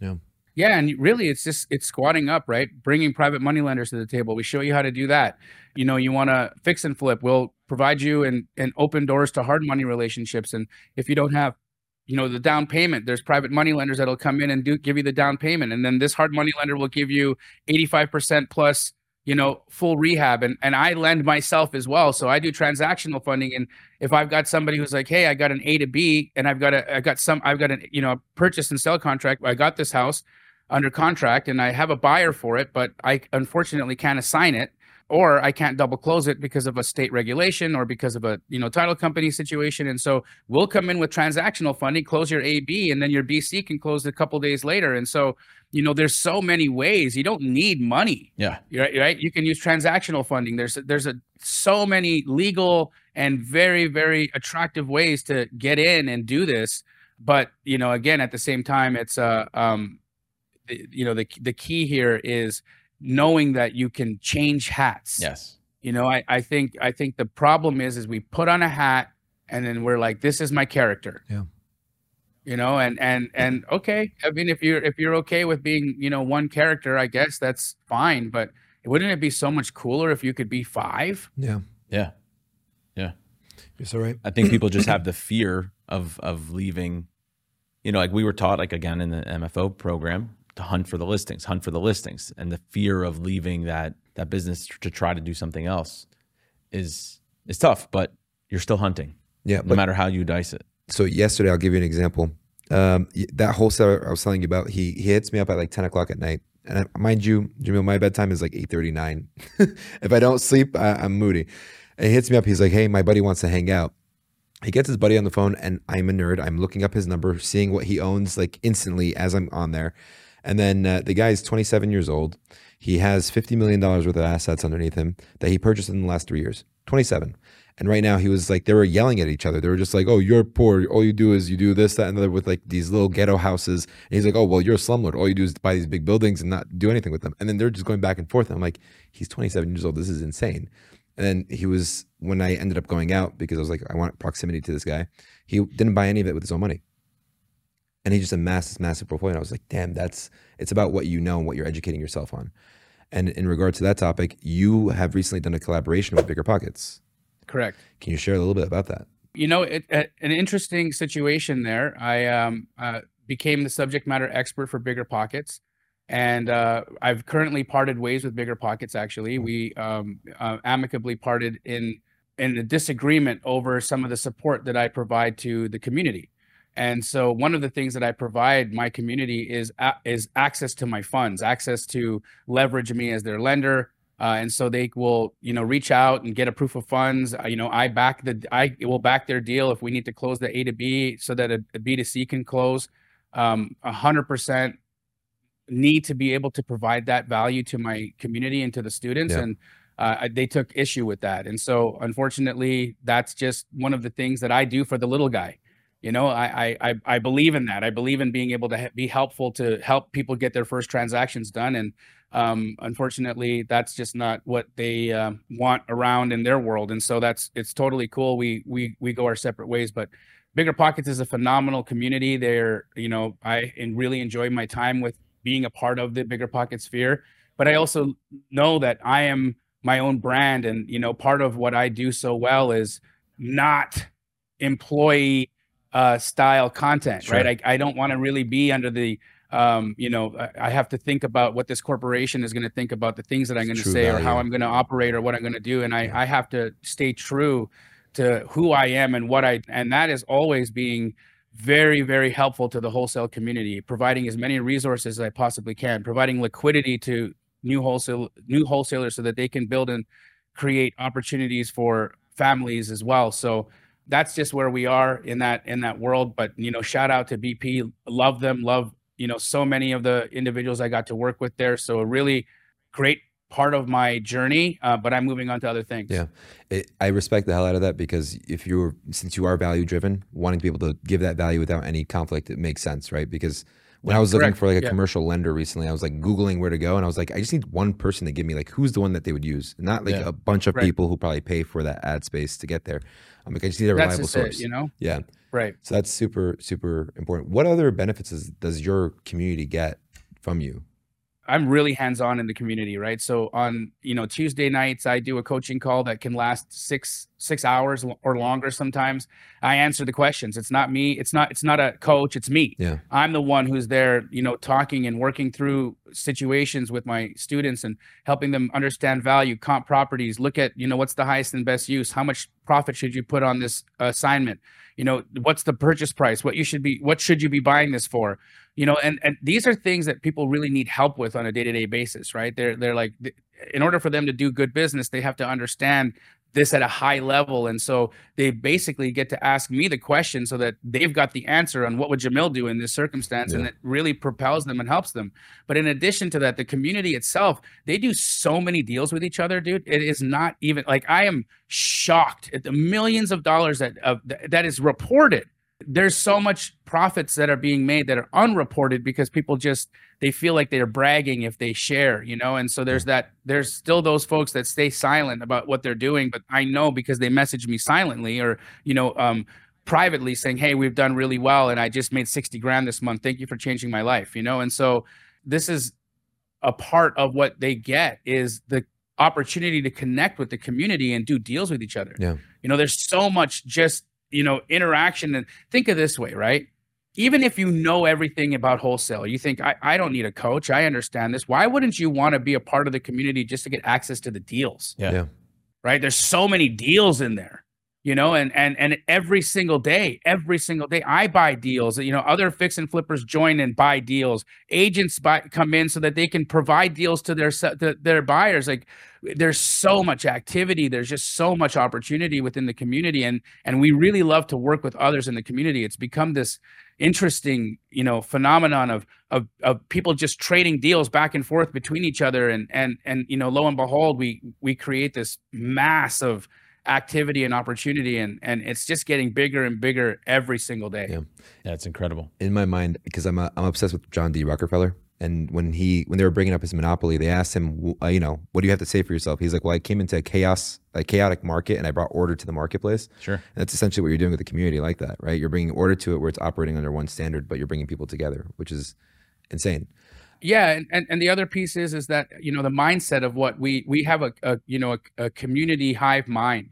Yeah, Yeah, and really, it's just it's squatting up, right? Bringing private money lenders to the table. We show you how to do that. You know, you want to fix and flip. We'll provide you and and open doors to hard money relationships. And if you don't have, you know, the down payment, there's private money lenders that'll come in and do give you the down payment, and then this hard money lender will give you 85% plus, you know, full rehab. And and I lend myself as well, so I do transactional funding. And if I've got somebody who's like, hey, I got an A to B, and I've got a I got some I've got an you know a purchase and sell contract. I got this house under contract and I have a buyer for it, but I unfortunately can't assign it or I can't double close it because of a state regulation or because of a you know title company situation. And so we'll come in with transactional funding, close your AB, and then your BC can close a couple days later. And so you know there's so many ways. You don't need money, Yeah. right? Right? You can use transactional funding. There's there's a so many legal and very very attractive ways to get in and do this. But you know, again, at the same time, it's uh um you know the the key here is knowing that you can change hats Yes. you know I, I think i think the problem is is we put on a hat and then we're like this is my character Yeah. you know and and and okay i mean if you're if you're okay with being you know one character i guess that's fine but wouldn't it be so much cooler if you could be five Yeah, Yeah. you're so right. I think people just <clears throat> have the fear of of leaving. You know, like we were taught, like again in the MFO program, to hunt for the listings, hunt for the listings, and the fear of leaving that that business to try to do something else is is tough. But you're still hunting, Yeah, no but matter how you dice it. so yesterday I'll give you an example. Um, that wholesaler I was telling you about, he he hits me up at like ten o'clock at night, and I, mind you, Jamil, my bedtime is like eight thirty nine. <laughs> if I don't sleep, I, I'm moody. And he hits me up. He's like, "Hey, my buddy wants to hang out." He gets his buddy on the phone, and I'm a nerd. I'm looking up his number, seeing what he owns like instantly as I'm on there. And then uh, the guy is 27 years old. He has 50 million dollars worth of assets underneath him that he purchased in the last three years. 27. And right now he was like they were yelling at each other. They were just like, "Oh, you're poor. All you do is you do this, that, and the other with like these little ghetto houses." And he's like, "Oh, well, you're a slumlord. All you do is buy these big buildings and not do anything with them." And then they're just going back and forth. And I'm like, "He's 27 years old. This is insane." And then he was when I ended up going out because I was like, I want proximity to this guy. He didn't buy any of it with his own money, and he just amassed this massive portfolio. And I was like, damn, that's it's about what you know and what you're educating yourself on. And in regard to that topic, you have recently done a collaboration with Bigger Pockets. correct Can you share a little bit about that? you know it, it, an interesting situation there i um, uh, became the subject matter expert for bigger pockets and uh, i've currently parted ways with bigger pockets actually we um, uh, amicably parted in in a disagreement over some of the support that i provide to the community And so one of the things that I provide my community is is access to my funds, access to leverage me as their lender. Uh, and so they will, you know, reach out and get a proof of funds. Uh, you know, I back the, I will back their deal if we need to close the A to B so that a, a B to C can close. Um, a hundred percent need to be able to provide that value to my community and to the students. Yeah. And uh, they took issue with that. And so, unfortunately, that's just one of the things that I do for the little guy. You know, I I I believe in that. I believe in being able to be helpful to help people get their first transactions done. And um, unfortunately, that's just not what they uh, want around in their world. And so that's it's totally cool. We we we go our separate ways, but. Bigger Pockets is a phenomenal community. They're, you know, I really enjoy my time with being a part of the Bigger Pocket sphere. But I also know that I am my own brand, and you know, part of what I do so well is not employee uh, style content, sure. right? I, I don't want to really be under the um, you know, I have to think about what this corporation is going to think about the things that I'm going to say value. or how I'm going to operate or what I'm going to do. And I, yeah. I have to stay true to who I am and what I, and that is always being very, very helpful to the wholesale community, providing as many resources as I possibly can, providing liquidity to new wholesale, new wholesalers so that they can build and create opportunities for families as well. So, that's just where we are in that in that world. But you know, shout out to BP. Love them. Love you know so many of the individuals I got to work with there. So a really great part of my journey. Uh, but I'm moving on to other things. Yeah, it, I respect the hell out of that because if you're since you are value driven, wanting to be able to give that value without any conflict, it makes sense, right? Because when I was looking for like a yeah. commercial lender recently, I was like Googling where to go. And I was like, I just need one person to give me like, who's the one that they would use? Not like yeah. a bunch of right. people who probably pay for that ad space to get there. I'm like, I just need a reliable source. It, you know? Yeah. Right. So that's super, super important. What other benefits is, does your community get from you? I'm really hands on in the community, right? So on you know Tuesday nights, I do a coaching call that can last six six hours or longer. Sometimes I answer the questions. It's not me. It's not. It's not a coach. It's me. Yeah. I'm the one who's there, you know, talking and working through situations with my students and helping them understand value, comp properties. Look at you know what's the highest and best use. How much profit should you put on this assignment? You know, what's the purchase price? What you should be. What should you be buying this for? You know and and these are things that people really need help with on a day-to-day basis right? They're they're like in order for them to do good business they have to understand this at a high level. And so they basically get to ask me the question so that they've got the answer on what would jamil do in this circumstance yeah. and it really propels them and helps them. But in addition to that the community itself they do so many deals with each other dude. It is not even like i am shocked at the millions of dollars that of, that is reported there's so much profits that are being made that are unreported because people just they feel like they're bragging if they share you know? And so there's that there's still those folks that stay silent about what they're doing but i know because they message me silently or you know um privately saying hey we've done really well and i just made 60 grand this month. Thank you for changing my life you know? And so this is a part of what they get is the opportunity to connect with the community and do deals with each other. Yeah. You know there's so much just you know interaction. And think of this way right? Even if you know everything about wholesale you think I, I don't need a coach. I understand this. Why wouldn't you want to be a part of the community just to get access to the deals? Yeah, yeah. right? There's so many deals in there you know and and and every single day every single day i buy deals. You know other fix and flippers join and buy deals. Agents buy come in so that they can provide deals to their to their buyers. Like there's so much activity there's just so much opportunity within the community and and we really love to work with others in the community. It's become this interesting you know phenomenon of of of people just trading deals back and forth between each other and and and you know lo and behold we we create this mass of activity and opportunity and and it's just getting bigger and bigger every single day. Yeah. Yeah it's incredible. In my mind because i'm a, i'm obsessed with john d. Rockefeller and when he when they were bringing up his monopoly they asked him uh, you know what do you have to say for yourself? He's like well i came into a chaos a chaotic market and i brought order to the marketplace. Sure. And that's essentially what you're doing with the community like that right? You're bringing order to it where it's operating under one standard but you're bringing people together which is insane. Yeah and, and, and the other piece is is that you know the mindset of what we we have a, a you know a, a community hive mind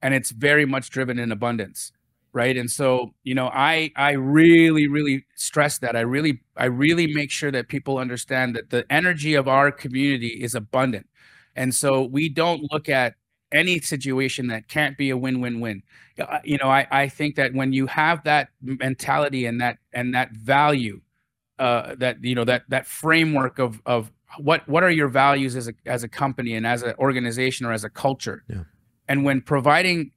and it's very much driven in abundance right and so you know i i really really stress that i really i really make sure that people understand that the energy of our community is abundant and so we don't look at any situation that can't be a win-win-win. You know, I I think that when you have that mentality and that and that value, uh, that you know that that framework of of what what are your values as a as a company and as an organization or as a culture, Yeah. and when providing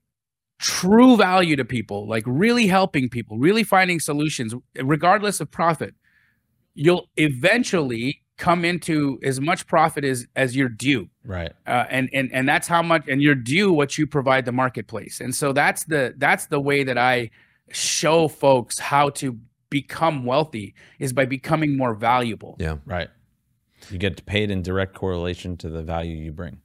true value to people, like really helping people, really finding solutions, regardless of profit, you'll eventually come into as much profit as as you're due Right. uh, and and and that's how much and you're due what you provide the marketplace and so that's the that's the way that i show folks how to become wealthy is by becoming more valuable Yeah. Right. You get paid in direct correlation to the value you bring.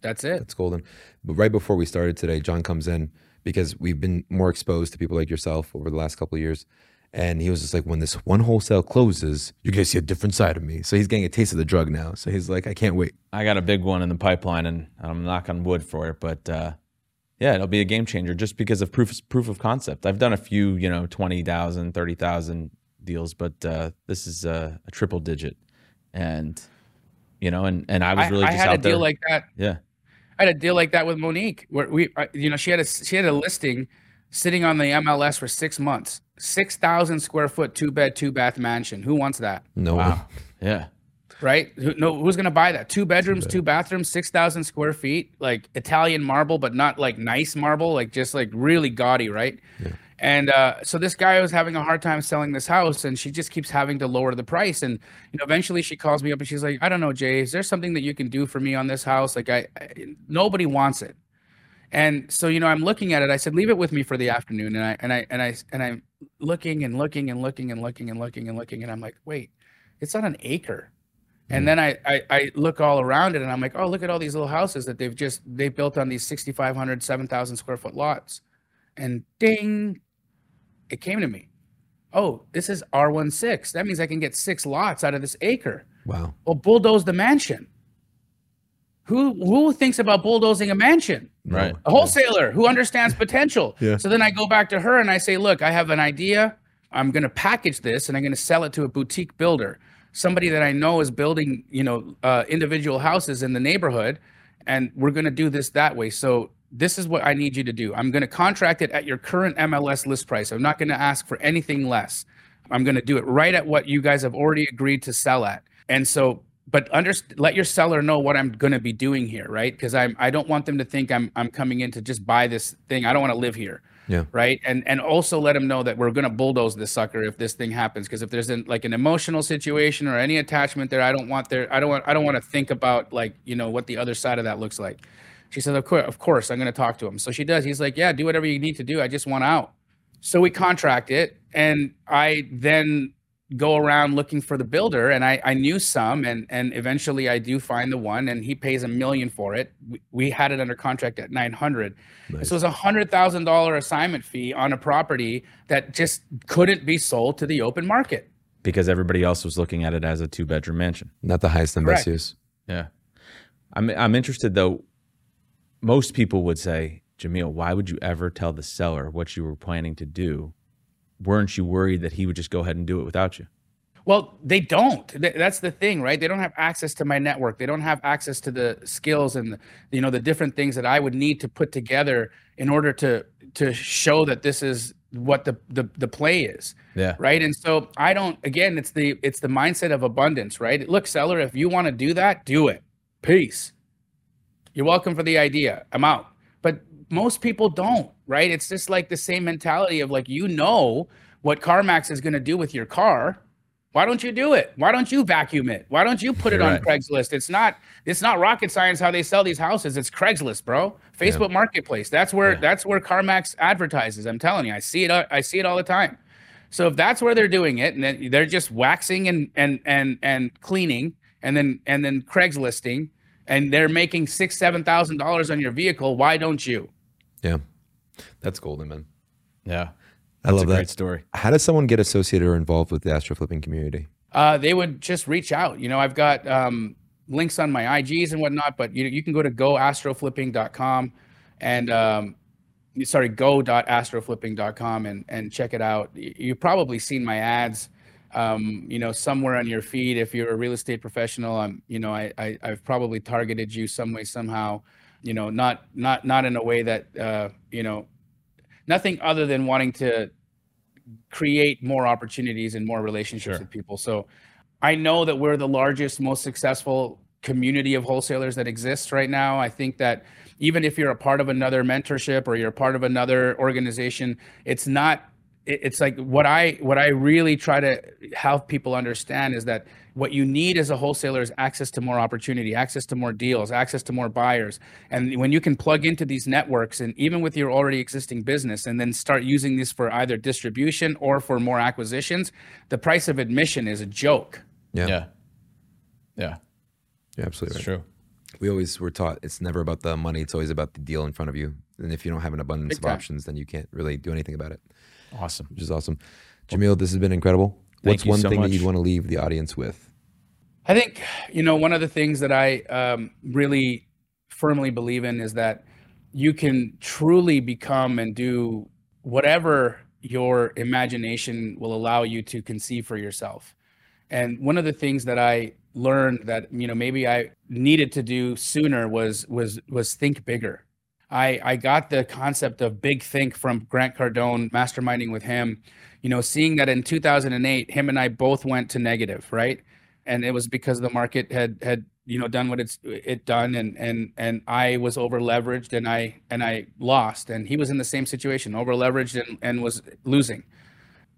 That's it That's golden. But right before we started today, John comes in because we've been more exposed to people like yourself over the last couple of years. And he was just like, when this one wholesale closes, you're going to see a different side of me. So he's getting a taste of the drug now. So he's like, I can't wait. I got a big one in the pipeline, and I'm knocking wood for it. But uh, yeah, it'll be a game changer just because of proof proof of concept. I've done a few, you know, 20,000, 30,000 deals, but uh, this is a, a triple digit, and you know, and and I was I, really I just had out a deal there. like that yeah, i had a deal like that with monique where we I, you know she had a she had a listing sitting on the mls for six months. 6000 square foot two bed two bath mansion. Who wants that? No wow, <laughs> yeah, right? Who, no, who's gonna buy that? Two bedrooms, two bathrooms, six thousand square feet, like Italian marble, but not like nice marble, like just like really gaudy, right? And uh, so this guy was having a hard time selling this house, and she just keeps having to lower the price. And you know, eventually she calls me up and she's like, "I don't know, Jay, is there something that you can do for me on this house? Like, I, I nobody wants it." And so you know, I'm looking at it. I said, "Leave it with me for the afternoon." And I and I and I and I'm looking and looking and looking and looking and looking and looking, and I'm like, "Wait, it's not an acre." And then I, I I look all around it and I'm like, oh, look at all these little houses that they've just they built on these 6,500, 7,000 square foot lots. And ding, it came to me. Oh, this is R16. That means I can get six lots out of this acre. Wow. Well, bulldoze the mansion. Who who thinks about bulldozing a mansion? right. a wholesaler who understands potential. <laughs> Yeah. So then I go back to her and I say, look, I have an idea. I'm going to package this and I'm going to sell it to a boutique builder, somebody that I know is building, you know, uh, individual houses in the neighborhood, and we're going to do this that way. So this is what I need you to do. I'm going to contract it at your current MLS list price. I'm not going to ask for anything less. I'm going to do it right at what you guys have already agreed to sell at. And so, but under, let your seller know what I'm going to be doing here, right? Because I'm I don't want them to think I'm I'm coming in to just buy this thing. I don't want to live here, Yeah. right? And and also let them know that we're going to bulldoze this sucker if this thing happens. Because if there's an, like an emotional situation or any attachment there, I don't want there. I don't want I don't want to think about like you know what the other side of that looks like. She said, of course, of course, I'm going to talk to him. So she does. He's like, yeah, do whatever you need to do. I just want out. So we contract it, and I then go around looking for the builder, and I, I knew some, and and eventually I do find the one, and he pays a million for it. We, we had it under contract at nine hundred. Nice. So it was a hundred thousand dollar assignment fee on a property that just couldn't be sold to the open market. Because everybody else was looking at it as a two bedroom mansion. Not the highest and best use. Yeah. I'm I'm interested though. Most people would say, Jamil, why would you ever tell the seller what you were planning to do? Weren't you worried that he would just go ahead and do it without you? Well, they don't. That's the thing, right? They don't have access to my network. They don't have access to the skills and the, you know the different things that I would need to put together in order to to show that this is what the the, the play is, Yeah. right? And so I don't. Again, it's the it's the mindset of abundance, right? Look, seller, if you want to do that, do it. Peace. You're welcome for the idea. I'm out. But most people don't, right? It's just like the same mentality of like you know what CarMax is going to do with your car. Why don't you do it? Why don't you vacuum it? Why don't you put it on Right. Craigslist? It's not it's not rocket science how they sell these houses. It's Craigslist, bro. Facebook Marketplace. That's where Yeah. that's where CarMax advertises. I'm telling you. I see it I see it all the time. So if that's where they're doing it and then they're just waxing and and and and cleaning and then and then Craigslisting and they're making six, seven thousand dollars on your vehicle, why don't you? Yeah. That's golden, man. Yeah. I love a that. great story. How does someone get associated or involved with the AstroFlipping community? Uh, they would just reach out. You know, I've got um, links on my IGs and whatnot, but you you can go to goastroflipping.com and um, sorry, go.astroflipping.com and and check it out. You've probably seen my ads, um, you know, somewhere on your feed. If you're a real estate professional, I'm, you know, I, I I've probably targeted you some way somehow. you know, not not not in a way that uh, you know, nothing other than wanting to create more opportunities and more relationships Sure. with people. So I know that we're the largest, most successful community of wholesalers that exists right now. I think that even if you're a part of another mentorship or you're a part of another organization, it's not it's like what I what I really try to help people understand is that what you need as a wholesaler is access to more opportunity, access to more deals, access to more buyers. And when you can plug into these networks and even with your already existing business and then start using this for either distribution or for more acquisitions, the price of admission is a joke. Yeah, Yeah. Yeah. you're absolutely It's right. true. We always were taught it's never about the money; it's always about the deal in front of you. And if you don't have an abundance Big of time. options, then you can't really do anything about it, Awesome. which is awesome. Jamil, this has been incredible. Thank What's you one so thing much. that you'd want to leave the audience with? I think, you know, one of the things that I um, really firmly believe in is that you can truly become and do whatever your imagination will allow you to conceive for yourself. And one of the things that I learned that you know maybe I needed to do sooner was was was think bigger. I I got the concept of big think from Grant Cardone, masterminding with him. You know, seeing that in 2008, him and I both went to negative, right? And it was because the market had had you know done what it's it done, and and and I was over leveraged, and I and I lost, and he was in the same situation, over leveraged, and and was losing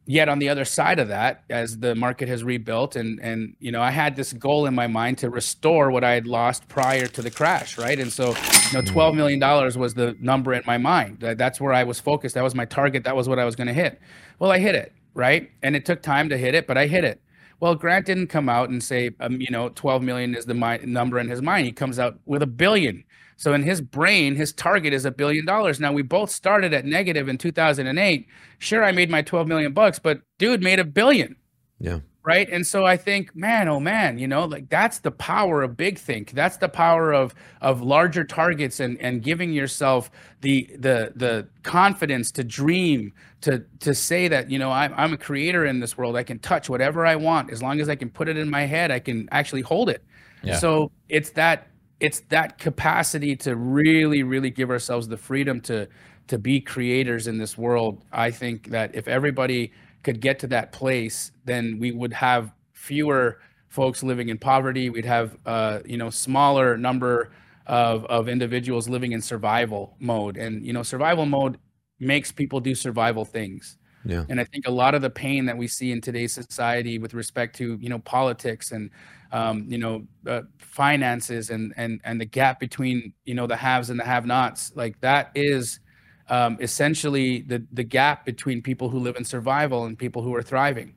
yet on the other side of that as the market has rebuilt and and you know i had this goal in my mind to restore what i had lost prior to the crash right? And so you know 12 million dollars was the number in my mind. That- that's where i was focused. That was my target. That was what i was going to hit. Well i hit it right? And it took time to hit it but i hit it. Well grant didn't come out and say um, you know 12 million is the mi- number in his mind. He comes out with a billion so in his brain, his target is a billion dollars. Now we both started at negative in 2008. Sure, I made my 12 million bucks, but dude made a billion, Yeah, right? And so I think, man, oh man, you know, like that's the power of big think. That's the power of of larger targets and and giving yourself the the the confidence to dream, to to say that you know I'm I'm a creator in this world. I can touch whatever I want as long as I can put it in my head. I can actually hold it. Yeah. So it's that it's that capacity to really really give ourselves the freedom to to be creators in this world. I think that if everybody could get to that place then we would have fewer folks living in poverty. We'd have uh, you know smaller number of of individuals living in survival mode. And you know survival mode makes people do survival things yeah, and I think a lot of the pain that we see in today's society with respect to you know politics and um, you know uh, finances and and and the gap between you know the haves and the have-nots, like that is um, essentially the the gap between people who live in survival and people who are thriving.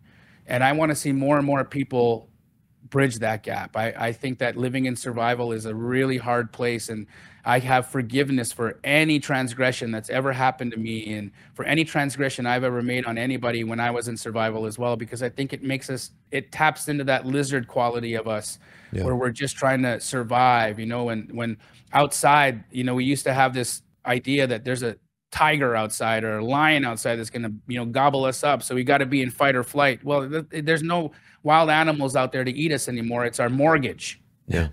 And I want to see more and more people bridge that gap. I, I think that living in survival is a really hard place, and I have forgiveness for any transgression that's ever happened to me, and for any transgression I've ever made on anybody when I was in survival as well, because I think it makes us, it taps into that lizard quality of us, Yeah. where we're just trying to survive. You know, and when outside, you know, we used to have this idea that there's a tiger outside or a lion outside that's going to you know gobble us up. So we got to be in fight or flight. Well th- there's no wild animals out there to eat us anymore. It's our mortgage. Yeah,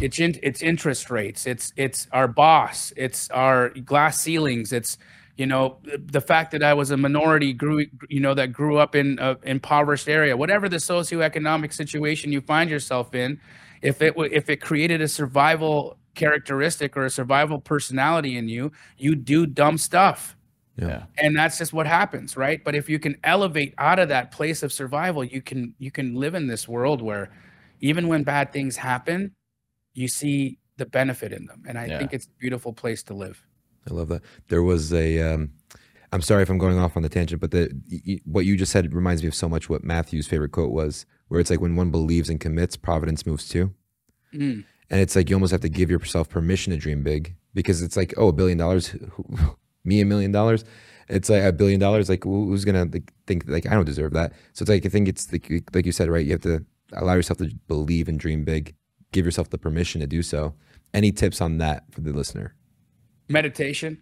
it's in, it's interest rates. It's it's our boss. It's our glass ceilings. It's you know the, fact that i was a minority grew you know that grew up in a impoverished area. Whatever the socioeconomic situation you find yourself in if it wa- if it created a survival characteristic or a survival personality in you you do dumb stuff Yeah. and that's just what happens right but if you can elevate out of that place of survival you can you can live in this world where even when bad things happen you see the benefit in them and i Yeah. think it's a beautiful place to live I love that. There was a. Um, I'm sorry if I'm going off on the tangent, but the y- y- what you just said reminds me of so much what Matthew's favorite quote was, where it's like when one believes and commits, providence moves too. Mm. And it's like you almost have to give yourself permission to dream big because it's like, oh, a billion dollars, <laughs> me a million dollars. It's like a billion dollars. Like who's gonna like, think like I don't deserve that? So it's like I think it's like, like you said, right? You have to allow yourself to believe and dream big. Give yourself the permission to do so. Any tips on that for the listener? meditation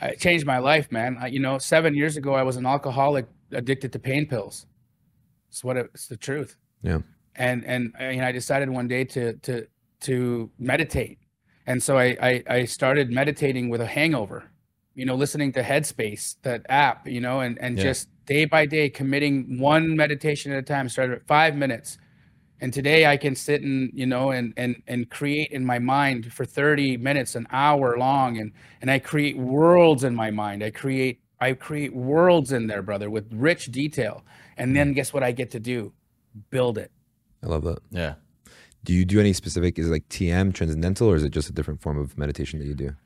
it changed my life man I, you know seven years ago i was an alcoholic addicted to pain pills it's what it, it's the truth Yeah. and and I, mean, I decided one day to to to meditate and so I, I I started meditating with a hangover, you know, listening to Headspace, that app, you know, and and Yeah. just day by day committing one meditation at a time. Started at five minutes, and today I can sit and you know and and and create in my mind for 30 minutes, an hour long, and and I create worlds in my mind. I create I create worlds in there, brother, with rich detail. And hmm. then guess what I get to do? Build it. I love that. Yeah. Do you do any specific? Is it like TM transcendental, or is it just a different form of meditation that you do?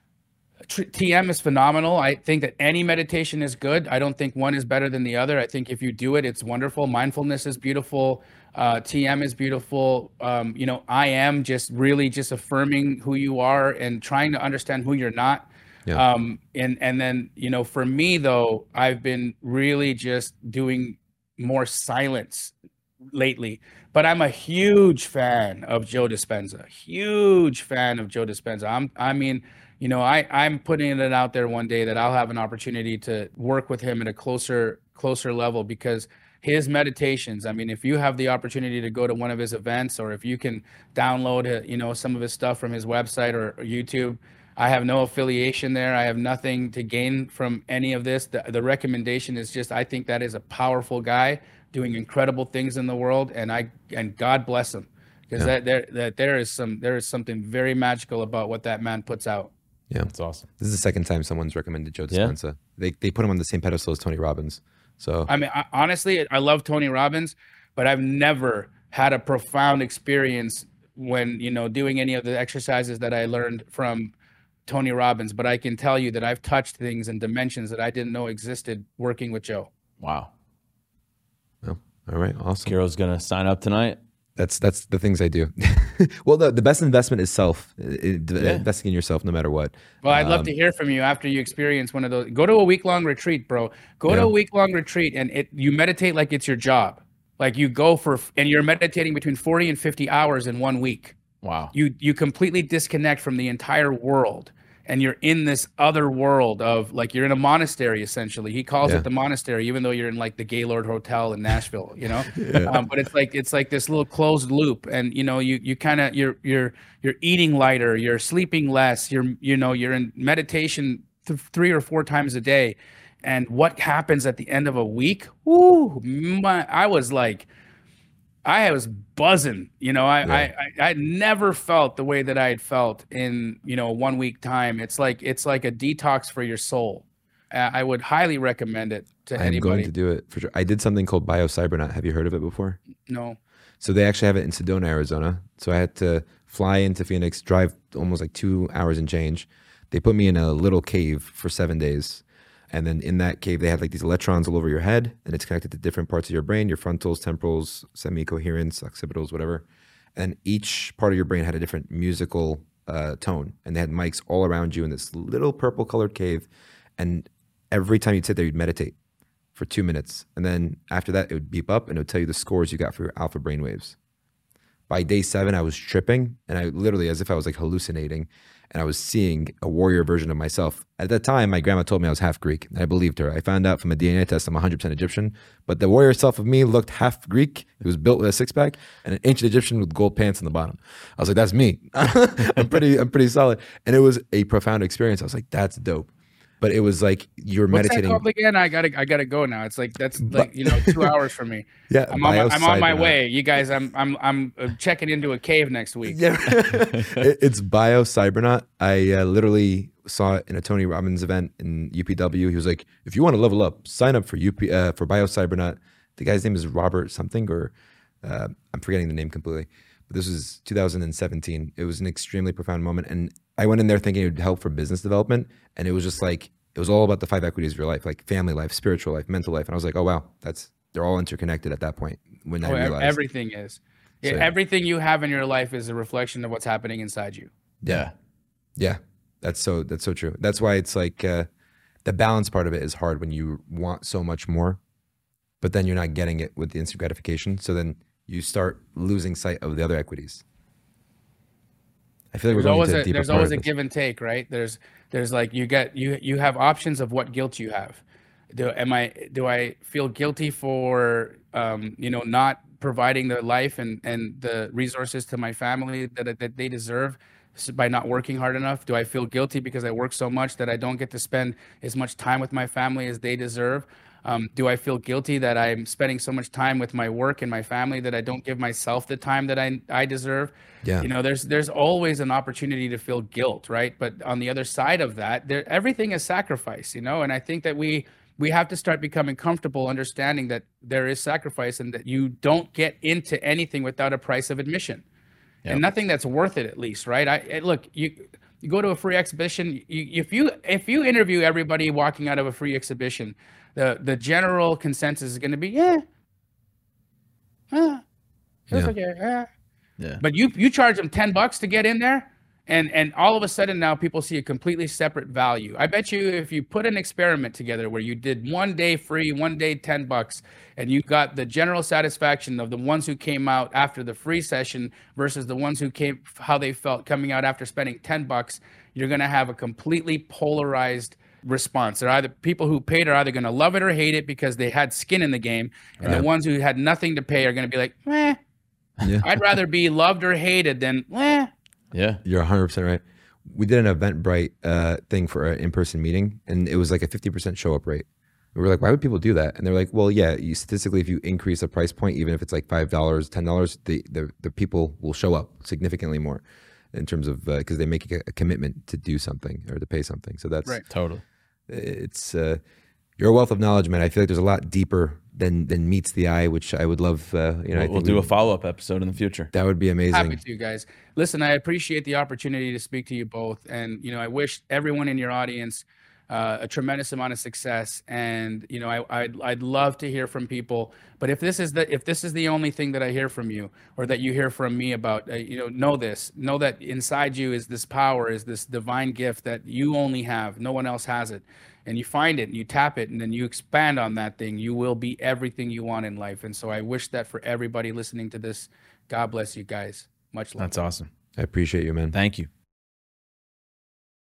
TM is phenomenal. I think that any meditation is good. I don't think one is better than the other. I think if you do it, it's wonderful. Mindfulness is beautiful. Uh, TM is beautiful. Um, you know, I am just really just affirming who you are and trying to understand who you're not. Yeah. Um, and and then you know, for me though, I've been really just doing more silence lately. But I'm a huge fan of Joe Dispenza. Huge fan of Joe Dispenza. I'm I mean, you know, I I'm putting it out there one day that I'll have an opportunity to work with him at a closer closer level because his meditations, I mean, if you have the opportunity to go to one of his events or if you can download, uh, you know, some of his stuff from his website or, or YouTube, I have no affiliation there. I have nothing to gain from any of this. The, the recommendation is just I think that is a powerful guy doing incredible things in the world, and I and God bless him because that there that there is some there is something very magical about what that man puts out. Yeah, That's awesome. this is the second time someone's recommended Joe Dispenza. Yeah. They they put him on the same pedestal as Tony Robbins. So I mean, I, honestly, I love Tony Robbins, but I've never had a profound experience when you know doing any of the exercises that I learned from Tony Robbins. But I can tell you that I've touched things and dimensions that I didn't know existed working with Joe. Wow. Oh, all right, awesome. Kiro's gonna sign up tonight. That's that's the things I do. <laughs> well, the, the best investment is self. It- it- Yeah. Investing in yourself, no matter what. Well, I'd love Um, to hear from you after you experience one of those. Go to a week long retreat, bro. Go to a week long retreat and it you meditate like it's your job. Like you go for and you're meditating between 40 and 50 hours in one week. Wow. You you completely disconnect from the entire world and you're in this other world of like you're in a monastery essentially. He calls Yeah. it the monastery even though you're in like the Gaylord Hotel in Nashville, you know? <laughs> um, but it's like it's like this little closed loop and you know you you kind of you're you're you're eating lighter you're sleeping less you're you know you're in meditation th- three or four times a day and what happens at the end of a week Woo, my, i was like i was buzzing you know I, I i i never felt the way that i had felt in you know one week time it's like it's like a detox for your soul uh, i would highly recommend it to I'm anybody going to do it for sure. I did something called BioCybernaut. Have you heard of it before? no So they actually have it in Sedona, Arizona. So I had to fly into Phoenix, drive almost like two hours and change. They put me in a little cave for seven days. And then in that cave, they have like these electrons all over your head, and it's connected to different parts of your brain your frontals, temporals, semi coherence, occipitals, whatever. And each part of your brain had a different musical uh, tone. And they had mics all around you in this little purple colored cave. And every time you'd sit there, you'd meditate for two minutes. And then after that, it would beep up and it would tell you the scores you got for your alpha brainwaves. By day seven, I was tripping and I literally, as if I was like hallucinating, and I was seeing a warrior version of myself. At that time, my grandma told me I was half Greek, and I believed her. I found out from a DNA test I'm 100% Egyptian, but the warrior self of me looked half Greek. It was built with a six pack and an ancient Egyptian with gold pants on the bottom. I was like, that's me. <laughs> I'm pretty, I'm pretty solid. And it was a profound experience. I was like, that's dope. But it was like you're What's that meditating. called again? I gotta I gotta go now. It's like that's like you know two <laughs> hours for me. Yeah, I'm on my, I'm on my way. You guys, I'm I'm I'm uh, checking into a cave next week. Yeah, <laughs> it's Bio Cybernaut. I uh, literally saw it in a Tony Robbins event in UPW. He was like, "If you want to level up, sign up for UP uh, for Bio Cybernaut." The guy's name is Robert something, or uh, I'm forgetting the name completely. But this was 2017. It was an extremely profound moment, and I went in there thinking it would help for business development, and it was just like it was all about the five equities of your life, like family life, spiritual life, mental life, and I was like, "Oh wow, that's they're all interconnected." At that point, when Oh, ev- realized, everything is. Yeah, So- everything you have in your life is a reflection of what's happening inside you. Yeah. Yeah, that's so that's so true. That's why it's like uh, the balance part of it is hard when you want so much more, but then you're not getting it with the instant gratification. So then you start losing sight of the other equities. I feel like There's always a a there's always a give and take, right? There's there's like you get you you have options of what guilt you have. Do am I do I feel guilty for um you know not providing the life and and the resources to my family that that they deserve? by not working hard enough? Do I feel guilty because I work so much that I don't get to spend as much time with my family as they deserve? Um, do I feel guilty that I'm spending so much time with my work and my family that I don't give myself the time that I I deserve? Yeah. You know, there's there's always an opportunity to feel guilt, right? But on the other side of that, there everything is sacrifice, you know, and I think that we we have to start becoming comfortable understanding that there is sacrifice and that you don't get into anything without a price of admission and nothing that's worth it at least right i I- look you you go to a free exhibition you, if you if you interview everybody walking out of a free exhibition the the general consensus is going to be yeah ah, was Yeah. okay yeah. Yeah. but you you charge them 10 bucks to get in there and and all of a sudden now people see a completely separate value i bet you if you put an experiment together where you did one day free one day 10 bucks and you got the general satisfaction of the ones who came out after the free session versus the ones who came how they felt coming out after spending 10 bucks you're going to have a completely polarized response they're either people who paid are either going to love it or hate it because they had skin in the game and the ones who had nothing to pay are going to be like eh, Yeah. i'd rather be loved or hated than eh. Yeah. You're 100% right. We did an Eventbrite uh, thing for an in person meeting, and it was like a 50% show up rate. We were like, why would people do that? And they're like, well, yeah, you, statistically, if you increase the price point, even if it's like $5, $10, the, the, the people will show up significantly more in terms of because they make a, a commitment to do something or to pay something. So that's Right. Totally. it's uh, you're a wealth of knowledge, man. I feel like there's a lot deeper than than meets the eye, which I would love. Uh, you know, We'll, we'll do we- a follow up episode in the future. That would be amazing. Happy to, guys. Listen, I appreciate the opportunity to speak to you both, and you know, I wish everyone in your audience uh, a tremendous amount of success. And you know, I, I'd I'd love to hear from people. But if this is the if this is the only thing that I hear from you, or that you hear from me about, uh, you know, know this, know that inside you is this power, is this divine gift that you only have. No one else has it. And you find it, and you tap it, and then you expand on that thing. You will be everything you want in life. And so I wish that for everybody listening to this. God bless you guys. Much love. That's awesome. I appreciate you, man. Thank you.